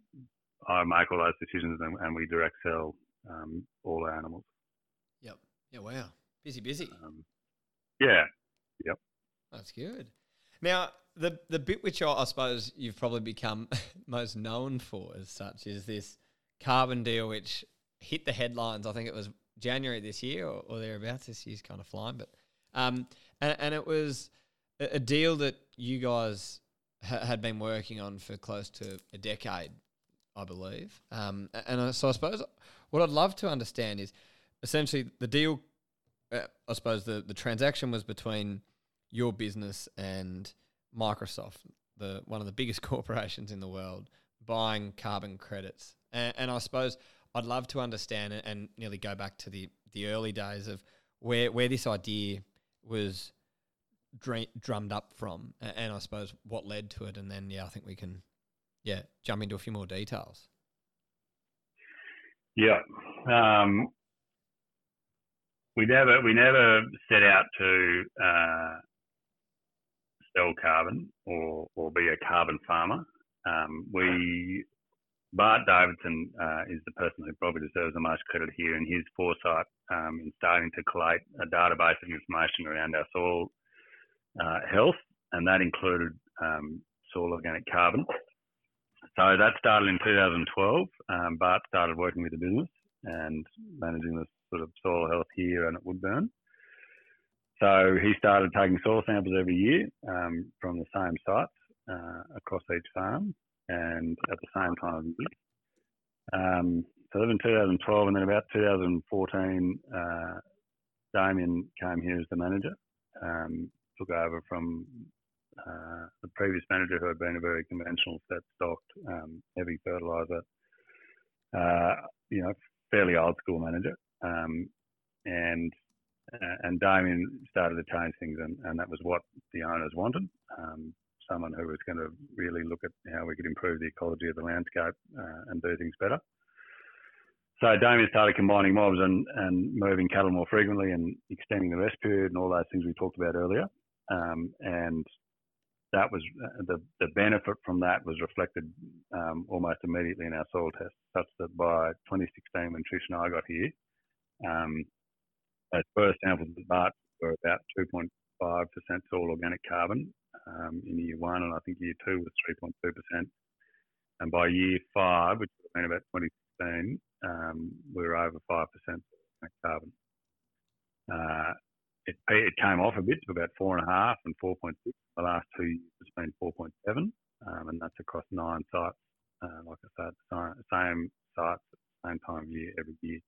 I make all those decisions and, and we direct sell um, all our animals. Yep. Yeah. Wow. Busy, busy. Um, yeah. Yep. That's good. Now, the the bit which I, I suppose you've probably become most known for, as such, is this carbon deal, which hit the headlines. I think it was January this year or, or thereabouts. This year's kind of flying, but um, and, and it was a, a deal that you guys ha- had been working on for close to a decade, I believe. Um, and so I suppose what I'd love to understand is essentially the deal. Uh, I suppose the the transaction was between your business and Microsoft, the one of the biggest corporations in the world, buying carbon credits. And, and I suppose I'd love to understand it and nearly go back to the the early days of where where this idea was drummed up from, and I suppose what led to it, and then yeah, I think we can yeah jump into a few more details. Yeah, um, we never we never set out to uh, sell carbon or or be a carbon farmer. Um, we Bart Davidson uh, is the person who probably deserves the most credit here in his foresight um, in starting to collate a database of information around our soil uh, health, and that included um, soil organic carbon. So that started in 2012. Um, Bart started working with the business and managing the sort of soil health here and at Woodburn. So he started taking soil samples every year um, from the same sites uh, across each farm and at the same time of year. Um, so that was in 2012, and then about 2014, uh, Damien came here as the manager. Um, took over from uh, the previous manager who had been a very conventional set stocked, um, heavy fertilizer, uh, you know, fairly old school manager. Um, and uh, and Damien started to change things, and, and that was what the owners wanted. Um, someone who was going to really look at how we could improve the ecology of the landscape uh, and do things better. So Damien started combining mobs and, and moving cattle more frequently and extending the rest period and all those things we talked about earlier. Um, and that was uh, the, the benefit from that was reflected um, almost immediately in our soil tests, such that by 2016, when Trish and I got here, um, our first samples of Bart were about 2.5 5% soil organic carbon um, in year one, and I think year two was 3.2%. And by year five, which would have been about 2016, um, we were over 5% carbon. Uh, it, came off a bit to about four and a half and 4.6. The last two years it's been 4.7, um, and that's across nine sites. Uh, like I said, same sites at the same time of year every year.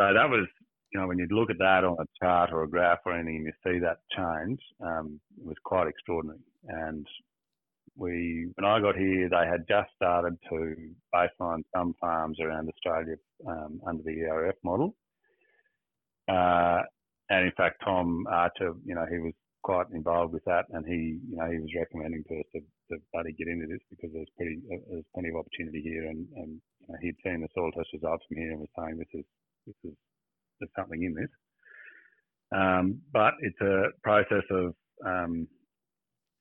So that was, you know, when you look at that on a chart or a graph or anything, and you see that change, um, it was quite extraordinary. And we, when I got here, they had just started to baseline some farms around Australia um, under the ERF model. Uh, and in fact, Tom Archer, you know, he was quite involved with that, and he, you know, he was recommending to us to, to bloody get into this because there's pretty, there's plenty of opportunity here, and, and you know, he'd seen the soil test results from here and was saying this is, this is, there's something in this. Um, but it's a process of um,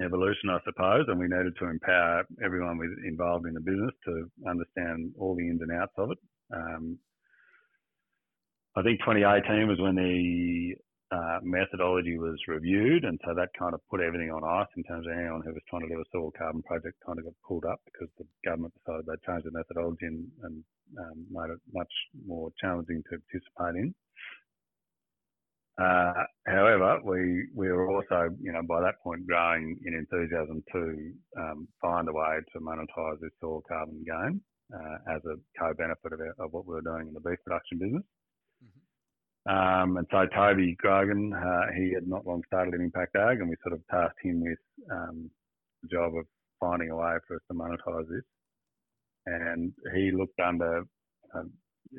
evolution, I suppose, and we needed to empower everyone with, involved in the business to understand all the ins and outs of it. Um, I think 2018 was when the uh, methodology was reviewed, and so that kind of put everything on ice in terms of anyone who was trying to do a soil carbon project kind of got pulled up because the government decided they'd change the methodology and, and um, made it much more challenging to participate in. Uh, however, we we were also, you know, by that point growing in enthusiasm to um, find a way to monetise this soil carbon gain uh, as a co-benefit of, of, what we were doing in the beef production business. Um, and so Toby Grogan, uh, he had not long started in Impact Ag, and we sort of tasked him with um, the job of finding a way for us to monetise this. And he looked under uh,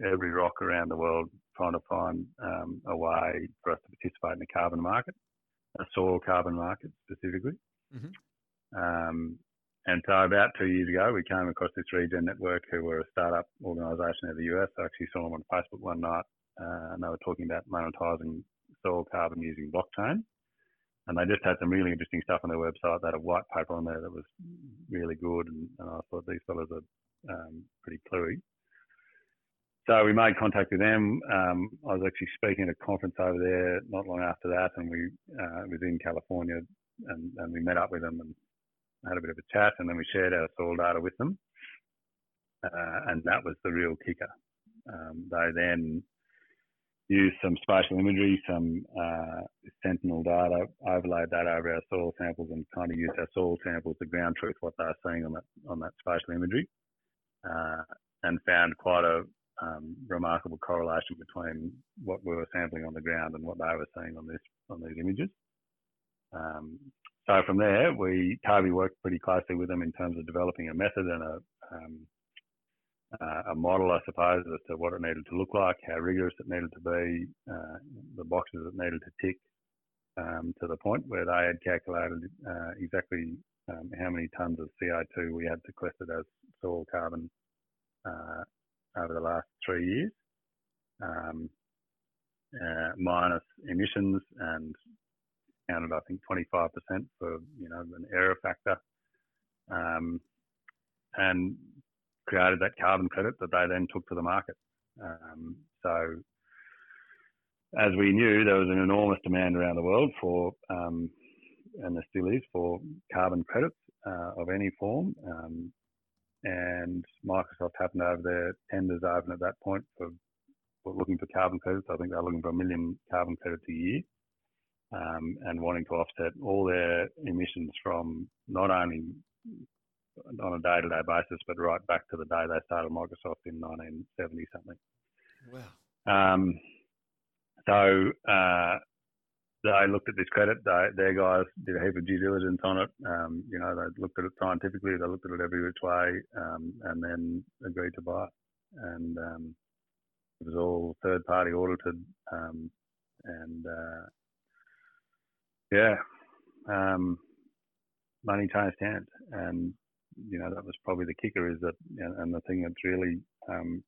every rock around the world trying to find um, a way for us to participate in the carbon market, a soil carbon market specifically. Mm-hmm. Um, and so about two years ago, we came across this Regen Network, who were a startup organisation in the US. I actually saw them on Facebook one night uh, and they were talking about monetizing soil carbon using blockchain. And they just had some really interesting stuff on their website. They had a white paper on there that was really good, and, and I thought these fellows are um, pretty cluey. So we made contact with them. Um, I was actually speaking at a conference over there not long after that, and we uh, was in California, and, and we met up with them and had a bit of a chat, and then we shared our soil data with them, uh, and that was the real kicker. Um, they then use some spatial imagery, some uh, sentinel data, overlaid that over our soil samples, and kind of use our soil samples to ground truth what they're seeing on that on that spatial imagery, uh, and found quite a um, remarkable correlation between what we were sampling on the ground and what they were seeing on this on these images. Um, so from there, we Toby worked pretty closely with them in terms of developing a method and a um, uh, a model, I suppose, as to what it needed to look like, how rigorous it needed to be, uh, the boxes it needed to tick, um, to the point where they had calculated uh, exactly um, how many tonnes of CO2 we had sequestered as soil carbon uh, over the last three years, um, uh, minus emissions, and counted, I think, 25% for you know an error factor. Um, and created that carbon credit that they then took to the market. Um, so, as we knew, there was an enormous demand around the world for, um, and there still is, for carbon credits uh, of any form. Um, and Microsoft happened to have their tenders open at that point for, for looking for carbon credits. I think they're looking for a million carbon credits a year. Um, and wanting to offset all their emissions from not only on a day to day basis, but right back to the day they started Microsoft in 1970 something. Wow. Um, so uh, they looked at this credit. They, their guys did a heap of due diligence on it. Um, you know, they looked at it scientifically. They looked at it every which way, um, and then agreed to buy it. And um, it was all third party audited, um, and uh, yeah, um, money changed hands, and you know, that was probably the kicker is that, and the thing that's really, um,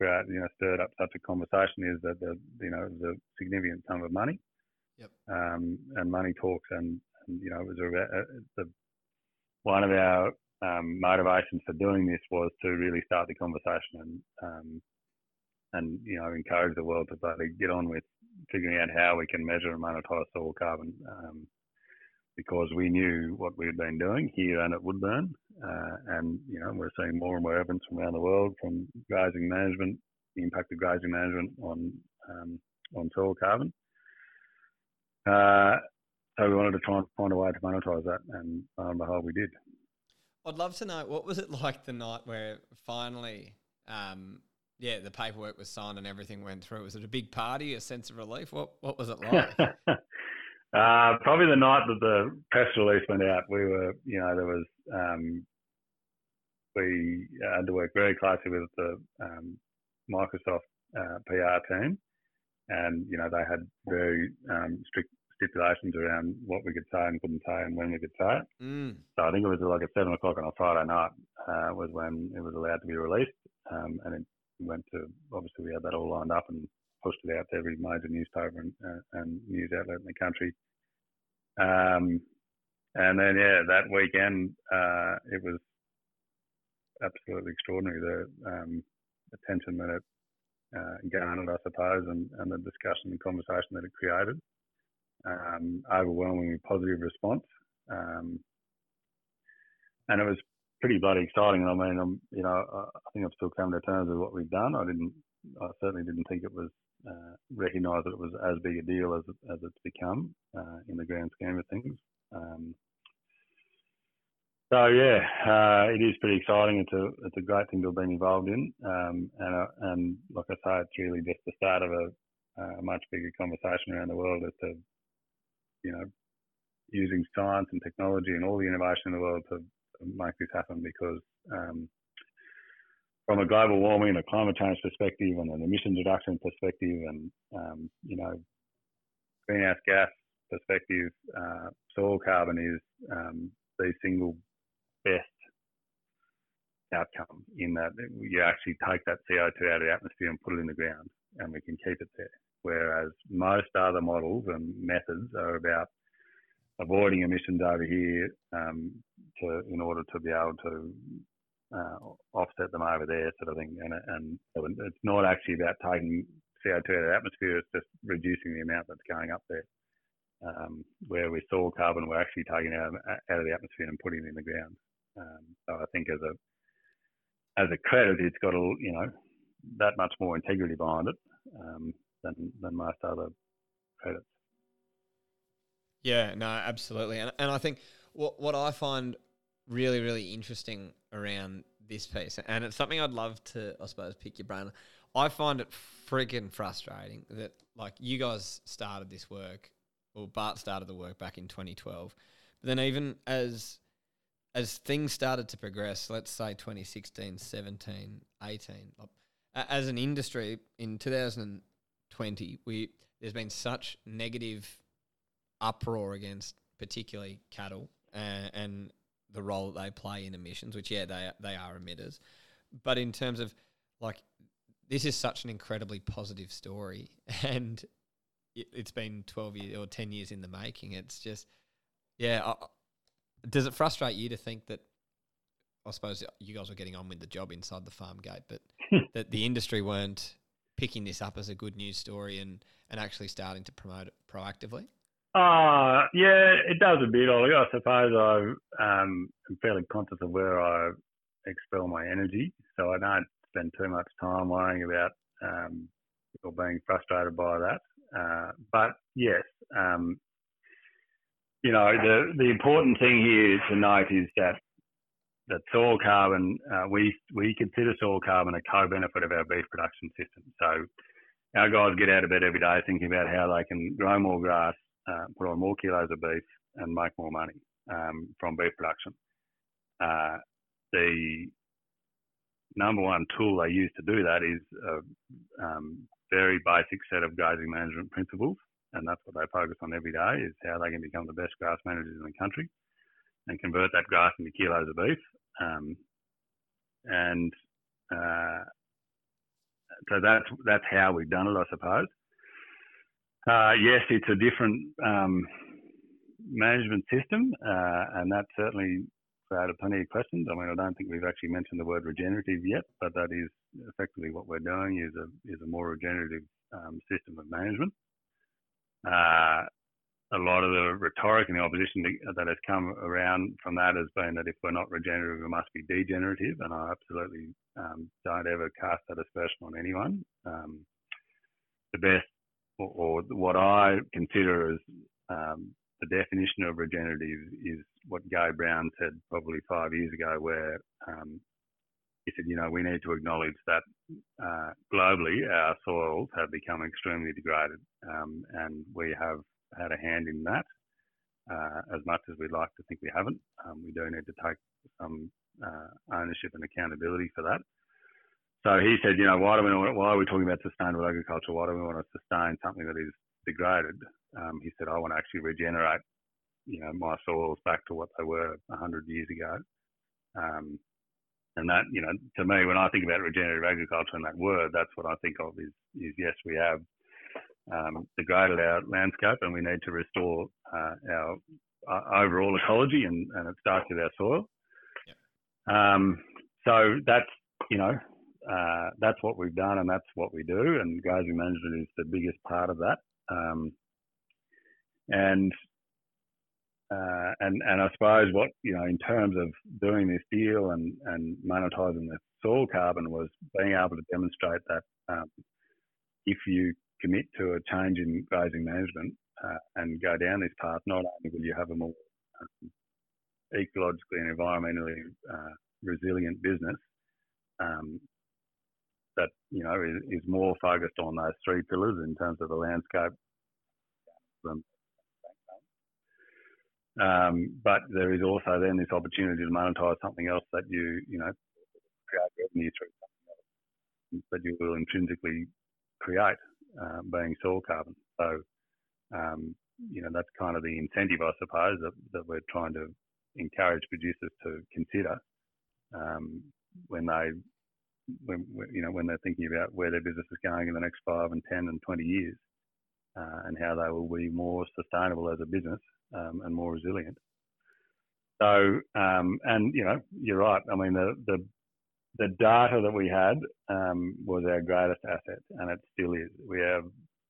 you know, stirred up such a conversation is that the, you know, the significant sum of money. Yep. Um, and money talks, and, and you know, it was a, a, the one of our um, motivations for doing this was to really start the conversation and um, and you know encourage the world to get on with figuring out how we can measure and monetize soil carbon um, because we knew what we had been doing here and at Woodburn. Uh, and, you know, we're seeing more and more evidence from around the world from grazing management, the impact of grazing management on, um, on soil carbon. Uh, so we wanted to try and find a way to monetize that, and lo and behold, we did. I'd love to know what was it like the night where finally um, yeah, the paperwork was signed and everything went through. Was it a big party, a sense of relief? What what was it like? uh, probably the night that the press release went out. We were, you know, there was um, we had to work very closely with the um, Microsoft uh, PR team, and you know they had very um, strict stipulations around what we could say and couldn't say and when we could say it. Mm. So I think it was like at seven o'clock on a Friday night uh, was when it was allowed to be released, um, and it went to obviously we had that all lined up and pushed it out to every major newspaper and, uh, and news outlet in the country. Um, and then yeah, that weekend uh, it was absolutely extraordinary the um, attention that it uh, garnered, I suppose, and, and the discussion and conversation that it created. Um, overwhelmingly positive response. Um, and it was pretty bloody exciting. I mean, I'm, you know, I think I've still come to terms with what we've done. I didn't, I certainly didn't think it was uh, recognised that it was as big a deal as as it's become uh, in the grand scheme of things. Um, so yeah, uh, it is pretty exciting. It's a it's a great thing to have been involved in, um, and uh, and like I say, it's really just the start of a, a much bigger conversation around the world as to you know using science and technology and all the innovation in the world to make this happen because um, from a global warming and a climate change perspective and an emissions reduction perspective and um, you know greenhouse gas perspective, uh, soil carbon is um, the single best outcome in that you actually take that CO2 out of the atmosphere and put it in the ground and we can keep it there. Whereas most other models and methods are about avoiding emissions over here um, to in order to be able to uh, offset them over there, sort of thing. And, and it's not actually about taking CO2 out of the atmosphere; it's just reducing the amount that's going up there. Um, where we soil carbon, we're actually taking it out, out of the atmosphere and putting it in the ground. Um, so I think as a as a credit, it's got a you know that much more integrity behind it um, than than most other credits. Yeah, no, absolutely, and and I think what what I find really really interesting around this piece, and it's something I'd love to, I suppose, pick your brain. I find it freaking frustrating that like you guys started this work, or Bart started the work back in 2012, but then even as as things started to progress, let's say 2016, 17, 18, as an industry in 2020, we there's been such negative uproar against particularly cattle and, and the role that they play in emissions, which yeah, they they are emitters. But in terms of like this is such an incredibly positive story and it, has been 12 years or 10 years in the making. It's just yeah, I, does it frustrate you to think that I suppose you guys were getting on with the job inside the farm gate, but that the industry weren't picking this up as a good news story and, and actually starting to promote it proactively? Uh, yeah, it does a bit. I suppose I um, am fairly conscious of where I expel my energy, so I don't spend too much time worrying about um, or being frustrated by that. Uh, but yes, um, you know, the the important thing here to note is that that soil carbon, uh, we we consider soil carbon a co-benefit of our beef production system. So our guys get out of bed every day thinking about how they can grow more grass, uh, put on more kilos of beef, and make more money um, from beef production. Uh, the number one tool they use to do that is a um, very basic set of grazing management principles and that's what they focus on every day is how they can become the best grass managers in the country and convert that grass into kilos of beef. Um, and uh, so that's that's how we've done it, I suppose. Uh, yes, it's a different um, management system, uh, and that certainly created plenty of questions. I mean, I don't think we've actually mentioned the word regenerative yet, but that is effectively what we're doing is a is a more regenerative um, system of management. uh, a lot of the rhetoric and the opposition that has come around from that has been that if we're not regenerative, we must be degenerative. And I absolutely um, don't ever cast that aspersion on anyone. Um, the best, or, or, what I consider as um, the definition of regenerative is what Gabe Brown said probably five years ago, where um, he said, you know, we need to acknowledge that uh, globally our soils have become extremely degraded, um, and we have had a hand in that. Uh, as much as we'd like to think we haven't, um, we do need to take some uh, ownership and accountability for that. So he said, you know, why do we why are we talking about sustainable agriculture? Why do we want to sustain something that is degraded? Um, he said, I want to actually regenerate, you know, my soils back to what they were 100 years ago. Um, and that, you know, to me, when I think about regenerative agriculture and that word, that's what I think of is, is yes, we have um, degraded our landscape and we need to restore uh, our uh, overall ecology and, and, it starts with our soil. Um, so that's, you know, uh, that's what we've done and that's what we do and grazing management is the biggest part of that. Um, and uh, and and I suppose what you know in terms of doing this deal and and monetizing the soil carbon was being able to demonstrate that um, if you commit to a change in grazing management uh, and go down this path, not only will you have a more um, ecologically and environmentally uh, resilient business um, that you know is, is, more focused on those three pillars in terms of the landscape. Um, but there is also then this opportunity to monetize something else that you you know create revenue through something else that you will intrinsically create uh, being soil carbon. So, um, you know, that's kind of the incentive, I suppose, that, that we're trying to encourage producers to consider um, when they, when, you know, when they're thinking about where their business is going in the next five and 10 and 20 years uh, and how they will be more sustainable as a business um, and more resilient. So, um, and you know, you're right. I mean, the, the the data that we had um, was our greatest asset, and it still is. We have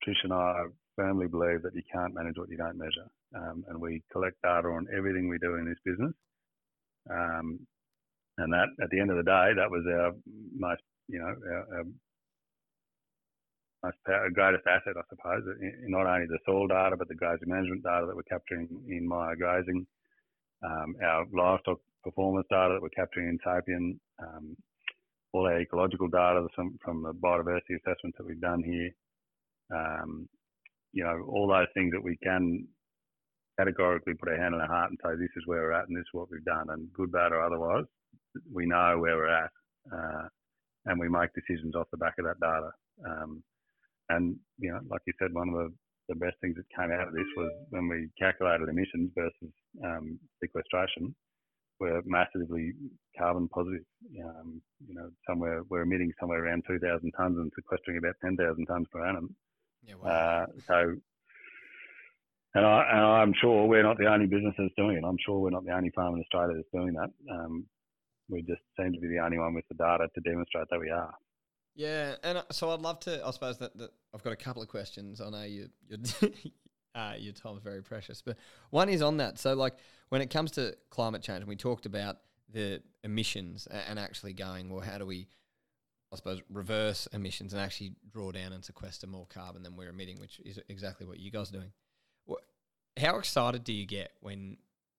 Trish and I firmly believe that you can't manage what you don't measure, um, and we collect data on everything we do in this business. And that, at the end of the day, that was our most, you know, our, our most power, greatest asset, I suppose. Not only the soil data, but the grazing management data that we're capturing in Maia Grazing, um, our livestock performance data that we're capturing in Sapien, um, all our ecological data from, from the biodiversity assessments that we've done here. Um, you know, all those things that we can categorically put our hand on our heart and say, this is where we're at and this is what we've done. And good, bad, or otherwise, we know where we're at. Uh, and we make decisions off the back of that data. Um, and, you know, like you said, one of the, the best things that came out of this was when we calculated emissions versus um, sequestration we're massively carbon positive. Um, you know, somewhere we're emitting somewhere around 2,000 tonnes and sequestering about 10,000 tonnes per annum. Yeah, wow. uh, so, and, I, and I'm sure we're not the only business that's doing it. I'm sure we're not the only farm in Australia that's doing that. Um, we just seem to be the only one with the data to demonstrate that we are. Yeah, and uh, so I'd love to. I suppose that, that I've got a couple of questions. I know you, you're uh, your time's very precious. But one is on that. So, like, when it comes to climate change, and we talked about the emissions and actually going, well, how do we, I suppose, reverse emissions and actually draw down and sequester more carbon than we're emitting, which is exactly what you guys are doing. How excited do you get when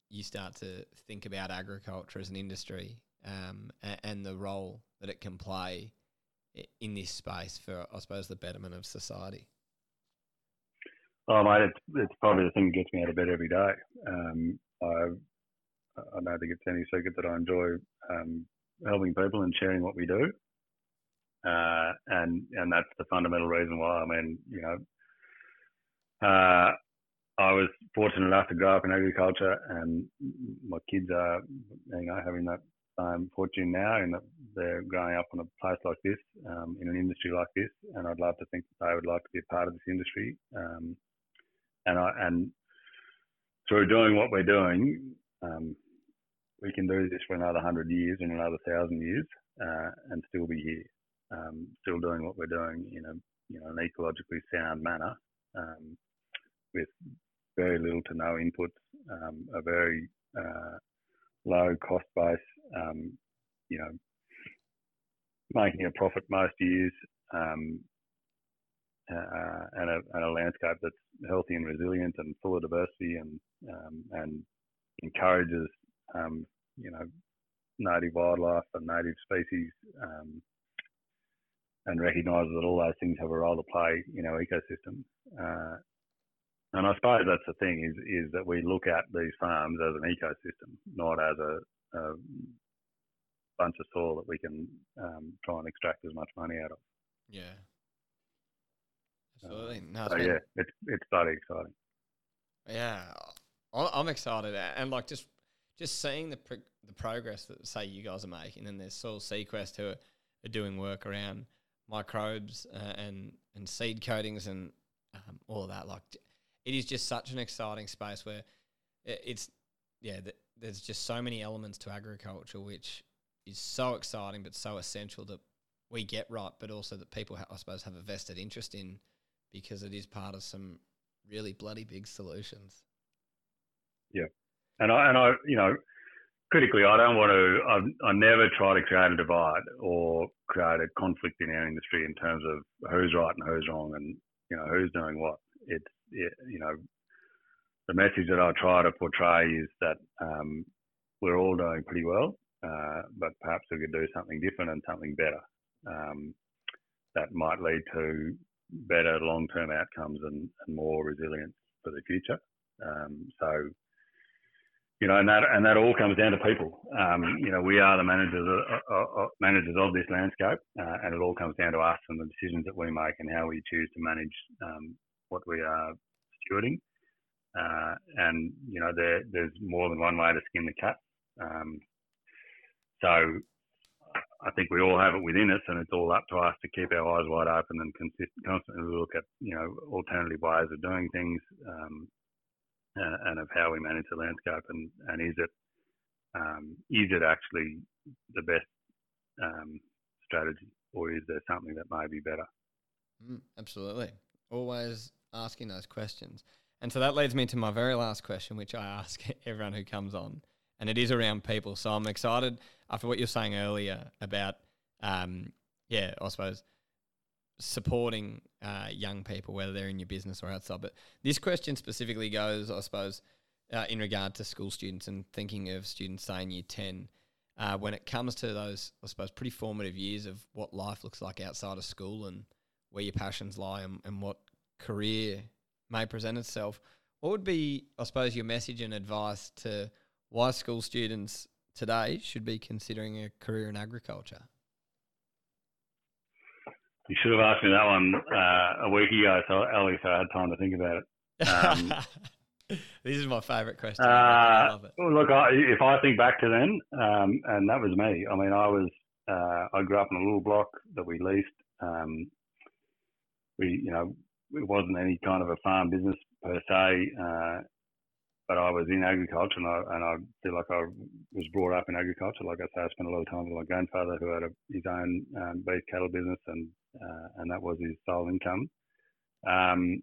you start to think about agriculture as an industry um, and the role that it can play in this space for, I suppose, the betterment of society? Oh, mate, it's, it's probably the thing that gets me out of bed every day. Um, I, I don't think it's any secret that I enjoy um, helping people and sharing what we do. Uh, and and that's the fundamental reason why. I mean, you know, uh, I was fortunate enough to grow up in agriculture, and my kids are, you know, having that same fortune now, in that they're growing up in a place like this, um, in an industry like this, and I'd love to think that they would like to be a part of this industry. Um, and I, and through doing what we're doing, um, we can do this for another hundred years and another thousand years, uh, and still be here, um, still doing what we're doing in a you know an ecologically sound manner, um, with very little to no inputs, um, a very uh, low cost base, um, you know, making a profit most years, um, uh, and, a, and, a, landscape that's healthy and resilient and full of diversity and um, and encourages um, you know native wildlife and native species um, and recognises that all those things have a role to play in our ecosystem. Uh, and I suppose that's the thing is is that we look at these farms as an ecosystem, not as a, a bunch of soil that we can um, try and extract as much money out of. Yeah. Absolutely. No, so yeah, it's it's very exciting. Yeah, I'm excited, and like just just seeing the pro- the progress that say you guys are making, and there's Soil Sequest who are, are doing work around microbes uh, and and seed coatings and um, all that. Like, it is just such an exciting space where it's yeah. The, there's just so many elements to agriculture which is so exciting, but so essential that we get right, but also that people, ha- I suppose, have a vested interest in because it is part of some really bloody big solutions. Yeah, and I and I you know critically, I don't want to. I, I never try to create a divide or create a conflict in our industry in terms of who's right and who's wrong, and you know who's doing what. It's it, you know the message that I try to portray is that um, we're all doing pretty well, uh, but perhaps we could do something different and something better um, that might lead to better long-term outcomes and, and more resilience for the future. Um, so you know, and that and that all comes down to people. Um, you know, we are the managers of, uh, managers of this landscape, uh, and it all comes down to us and the decisions that we make and how we choose to manage um, what we are stewarding. Uh, and you know, there, there's more than one way to skin the cat. Um, so I think we all have it within us, and it's all up to us to keep our eyes wide open and consist- constantly look at you know alternative ways of doing things. Um, and, and, of how we manage the landscape and, and is it um, is it actually the best um, strategy or is there something that may be better? Mm, absolutely. Always asking those questions. And so that leads me to my very last question, which I ask everyone who comes on, and it is around people. So I'm excited after what you're saying earlier about, um, yeah, I suppose supporting uh, young people, whether they're in your business or outside. But this question specifically goes, I suppose, uh, in regard to school students and thinking of students, say, in year 10. Uh, when it comes to those, I suppose, pretty formative years of what life looks like outside of school and where your passions lie and, and what career may present itself, what would be, I suppose, your message and advice to why school students today should be considering a career in agriculture? You should have asked me that one uh, a week ago, so Ollie, so I had time to think about it. Um, this is my favourite question. Uh, I love it. Look, I, if I think back to then, um, and that was me. I mean, I was uh, I grew up in a little block that we leased. Um, we, you know, it wasn't any kind of a farm business per se, uh, but I was in agriculture, and I, and I feel like I was brought up in agriculture. Like I say, I spent a lot of time with my grandfather, who had a, his own um, beef cattle business, and uh, and that was his sole income. Um,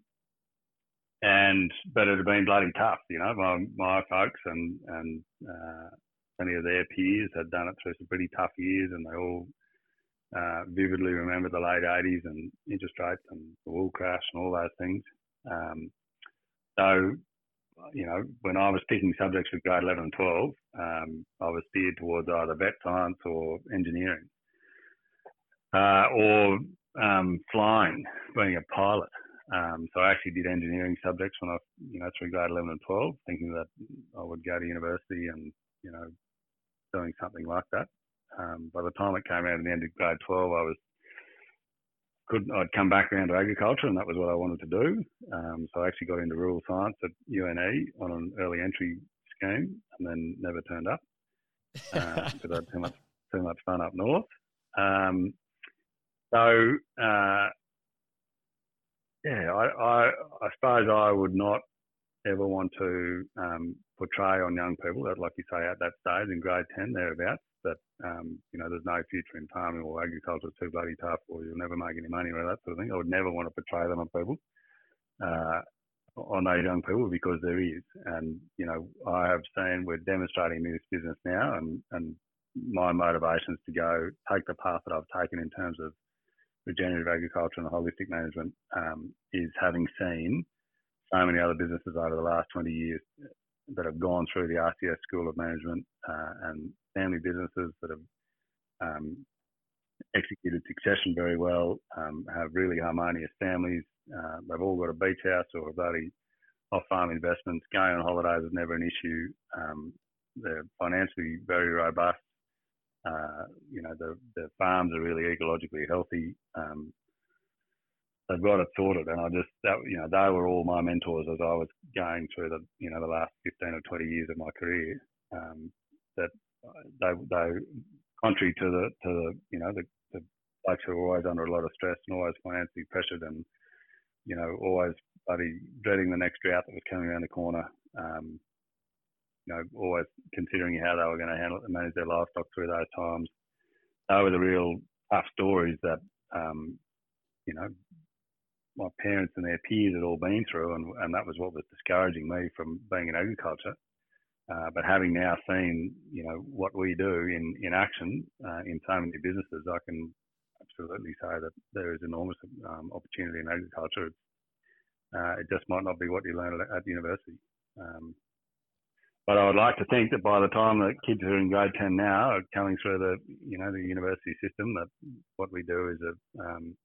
and but it had been bloody tough, you know. My my folks and and uh, many of their peers had done it through some pretty tough years, and they all uh, vividly remember the late '80s and interest rates and the wool crash and all those things. Um, so, you know, when I was picking subjects for grade 11 and 12, um, I was steered towards either vet science or engineering uh, or um, flying, being a pilot. Um, so I actually did engineering subjects when I, you know, through grade 11 and 12, thinking that I would go to university and, you know, doing something like that. Um, by the time it came out at the end of grade 12, I was couldn't I'd come back around to agriculture, and that was what I wanted to do. Um, so I actually got into rural science at UNE on an early entry scheme, and then never turned up uh, because I had too much too much fun up north. Um, so, uh, yeah, I, I, I, suppose I would not ever want to um, portray on young people that, like you say, at that stage in grade 10, thereabouts, that, um, you know, there's no future in farming or agriculture is too bloody tough or you'll never make any money or that sort of thing. I would never want to portray them on people. Uh, on those young people because there is. And, you know, I have seen we're demonstrating in this business now and, and my motivation is to go take the path that I've taken in terms of regenerative agriculture and holistic management um, is having seen so many other businesses over the last 20 years that have gone through the RCS School of Management uh, and family businesses that have um, executed succession very well, um, have really harmonious families. Uh, they've all got a beach house or a bloody off-farm investments. Going on holidays is never an issue. Um, they're financially very robust. Uh, you know, the, the farms are really ecologically healthy. Um, they've got it sorted, and I just that you know they were all my mentors as I was going through the you know the last 15 or 20 years of my career. Um, that they they contrary to the to the you know the, the blokes who are always under a lot of stress and always financially pressured and you know always bloody dreading the next drought that was coming around the corner. Um, you know, always considering how they were going to handle and manage their livestock through those times. They were the real tough stories that um, you know my parents and their peers had all been through, and, and that was what was discouraging me from being in agriculture. Uh, but having now seen, you know, what we do in in action uh, in so many businesses, I can absolutely say that there is enormous um, opportunity in agriculture. Uh, it just might not be what you learn at, at university. Um, but I would like to think that by the time the kids who are in grade ten now are coming through the, you know, the university system, that what we do is a um,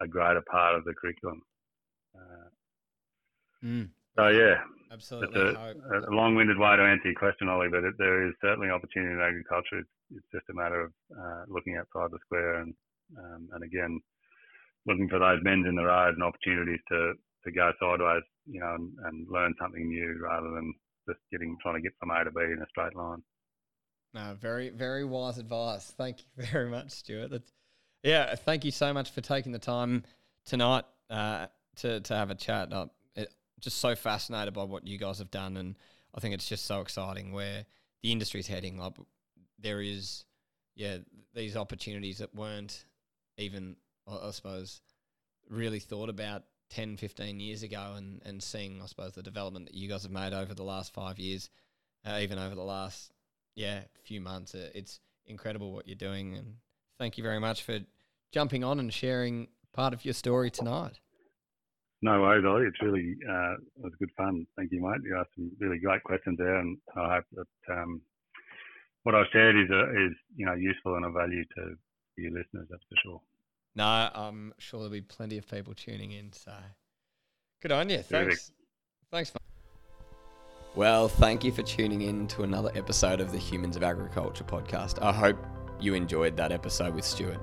a greater part of the curriculum. mm. So yeah, Absolutely. It's a, a, long-winded way to answer your question, Ollie, but it, there is certainly opportunity in agriculture. It's, it's just a matter of uh, looking outside the square and um, and again looking for those bends in the road and opportunities to to go sideways, you know, and, and learn something new rather than just getting trying to get from A to B in a straight line. No, very very wise advice. Thank you very much, Stuart. That's, yeah, thank you so much for taking the time tonight uh, to to have a chat. I'm just so fascinated by what you guys have done, and I think it's just so exciting where the industry's heading. Like there is, yeah, these opportunities that weren't even, I suppose, really thought about 10, 15 years ago, and and seeing, I suppose, the development that you guys have made over the last five years, uh, even over the last yeah few months. Uh, it's incredible what you're doing, and thank you very much for jumping on and sharing part of your story tonight. No worries, Ollie. It's really uh, it was good fun. Thank you, mate. You asked some really great questions there, and I hope that um, what I've shared is a, uh, is you know useful and of value to your listeners. That's for sure. No, I'm sure there'll be plenty of people tuning in. So good on you. Thanks. Thanks. Well, thank you for tuning in to another episode of the Humans of Agriculture podcast. I hope you enjoyed that episode with Stuart.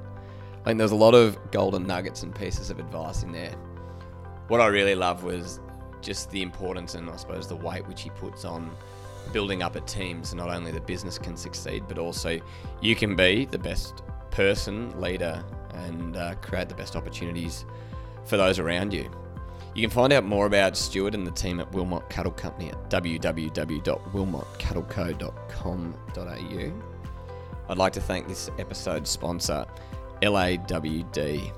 I think there's a lot of golden nuggets and pieces of advice in there what I really love was just the importance and I suppose the weight which he puts on building up a team so not only the business can succeed but also you can be the best person, leader, and uh, create the best opportunities for those around you. You can find out more about Stuart and the team at Wilmot Cattle Company at www.wilmotcattleco.com.au. I'd like to thank this episode's sponsor, LAWD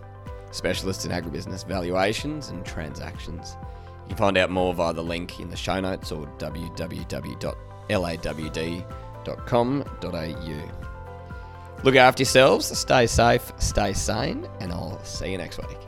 specialist in agribusiness valuations and transactions. You can find out more via the link in the show notes or www.lawd.com.au. Look after yourselves, stay safe, stay sane, and I'll see you next week.